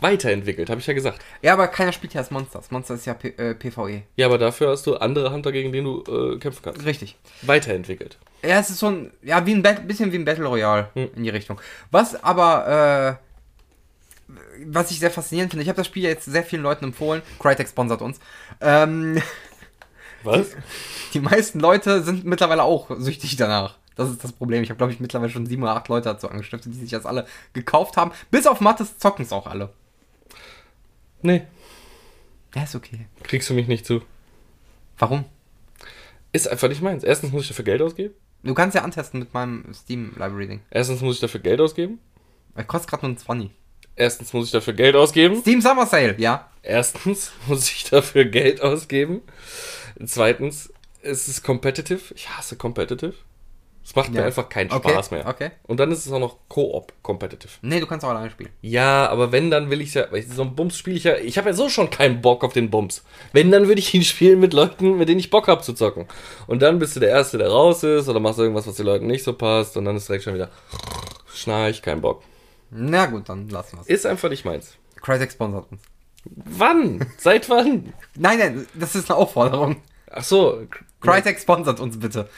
weiterentwickelt, habe ich ja gesagt. Ja, aber keiner spielt ja Monster. Das Monster ist ja P äh, PvE. Ja, aber dafür hast du andere Hunter, gegen denen du äh, kämpfen kannst. Richtig. Weiterentwickelt. Ja, es ist so ein, ja, wie ein Bat bisschen wie ein Battle Royale Hm. in die Richtung. Was aber, äh, was ich sehr faszinierend finde, ich habe das Spiel ja jetzt sehr vielen Leuten empfohlen. Crytek sponsert uns. Ähm, Was? die meisten Leute sind mittlerweile auch süchtig danach. Das ist das Problem. Ich habe, glaube ich, mittlerweile schon sieben oder acht Leute dazu angestiftet, die sich das alle gekauft haben. Bis auf Mattes zocken es auch alle. Nee, Ja, ist okay. kriegst du mich nicht zu. Warum? Ist einfach nicht meins. Erstens muss ich dafür Geld ausgeben. Du kannst ja antesten mit meinem Steam Library Ding. Erstens muss ich dafür Geld ausgeben. Er kostet gerade nur ein 20. Erstens muss ich dafür Geld ausgeben. Steam Summer Sale, ja. Erstens muss ich dafür Geld ausgeben. Zweitens ist es competitive. Ich hasse competitive. Es macht mir Ja. einfach keinen Okay, Spaß mehr. okay. Und dann ist es auch noch Co-op competitive. Nee, du kannst auch alleine spielen. Ja, aber wenn, dann will ich ja, weil so ein Bums spiele ich ja, ich habe ja so schon keinen Bock auf den Bums. Wenn, dann würde ich ihn spielen mit Leuten, mit denen ich Bock habe zu zocken. Und dann bist du der Erste, der raus ist, oder machst irgendwas, was den Leuten nicht so passt, und dann ist direkt schon wieder Schnarch, kein Bock. Na gut, dann lassen wir es. Ist einfach nicht meins. Crytek sponsert uns. Wann? Seit wann? Nein, nein, das ist eine Aufforderung. Ach so, Crytek sponsert uns bitte.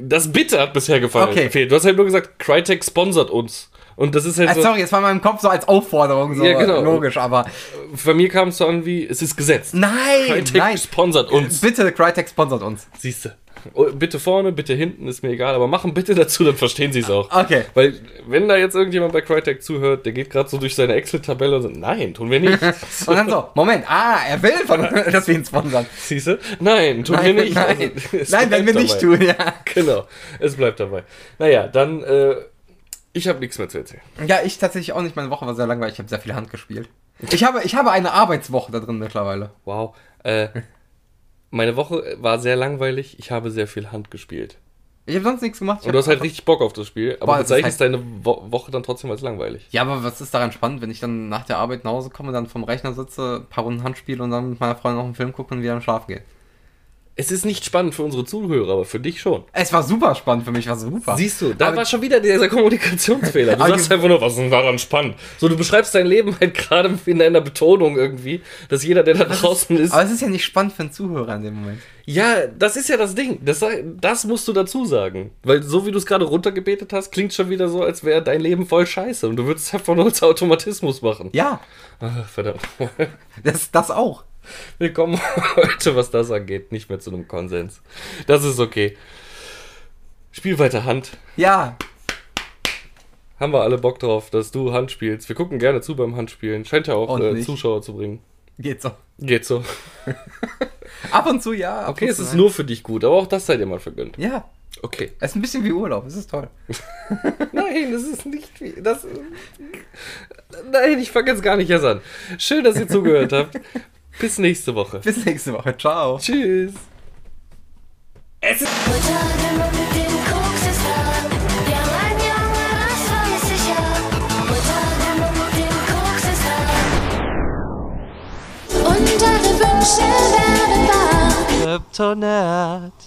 Das Bitte hat bisher gefallen. Okay. Du hast halt nur gesagt, Crytek sponsert uns. Und das ist halt Äh, so, sorry, es war in meinem Kopf so als Aufforderung, so Ja, genau. logisch, aber. bei mir kam es so an wie, es ist gesetzt. Nein! Crytek nein! sponsert uns. Bitte, Crytek sponsert uns. Siehst du. Oh, bitte vorne, bitte hinten, ist mir egal, aber machen bitte dazu, dann verstehen sie es auch. Okay. Weil, wenn da jetzt irgendjemand bei Crytek zuhört, der geht gerade so durch seine Excel-Tabelle und sagt, nein, tun wir nicht. Und dann so, Moment, ah, er will, von, dass wir ihn sponsern. Siehst du? Nein, tun wir nicht. Nein, Also, nein wenn bleibt wir nicht dabei. tun, ja. Genau, es bleibt dabei. Naja, dann, äh, ich habe nichts mehr zu erzählen. Ja, ich tatsächlich auch nicht. Meine Woche war sehr langweilig. Ich habe sehr viel Hand gespielt. Ich habe, ich habe eine Arbeitswoche da drin mittlerweile. Wow. Äh, meine Woche war sehr langweilig. Ich habe sehr viel Hand gespielt. Ich habe sonst nichts gemacht. Und du hast halt richtig Bock auf das Spiel. Aber Boah, ist halt- deine Wo Woche dann trotzdem als langweilig. Ja, aber was ist daran spannend, wenn ich dann nach der Arbeit nach Hause komme, dann vom Rechner sitze, ein paar Runden Hand spiele und dann mit meiner Freundin noch einen Film gucke und wieder schlafen gehe? Es ist nicht spannend für unsere Zuhörer, aber für dich schon. Es war super spannend für mich, war super. Siehst du, da Aber- war schon wieder dieser Kommunikationsfehler. Du Aber sagst einfach nur, was ist denn daran spannend? So, du beschreibst dein Leben halt gerade in deiner Betonung irgendwie, dass jeder, der da draußen ist. Aber es ist ja nicht spannend für einen Zuhörer in dem Moment. Ja, das ist ja das Ding. Das, das musst du dazu sagen. Weil so wie du es gerade runtergebetet hast, klingt schon wieder so, als wäre dein Leben voll scheiße. Und du würdest es einfach nur als Automatismus machen. Ja, Ah, verdammt. das, das auch. Wir kommen heute, was das angeht, nicht mehr zu einem Konsens. Das ist okay. Spiel weiter Hand. Ja, Haben wir alle Bock drauf, dass du Hand spielst. Wir gucken gerne zu beim Handspielen. Scheint ja auch äh. Zuschauer zu bringen. geht so. Geht so. Ab und zu ja. ab Okay, es ist nur für dich gut, aber auch das sei dir mal vergönnt. Ja, Okay. es ist ein bisschen wie Urlaub, es ist toll. Nein, das ist nicht wie. Das, nein, ich fange jetzt gar nicht erst an. Schön, dass ihr zugehört habt. Bis nächste Woche. Bis nächste Woche. Ciao. Tschüss. Koks ist. Kryptonat.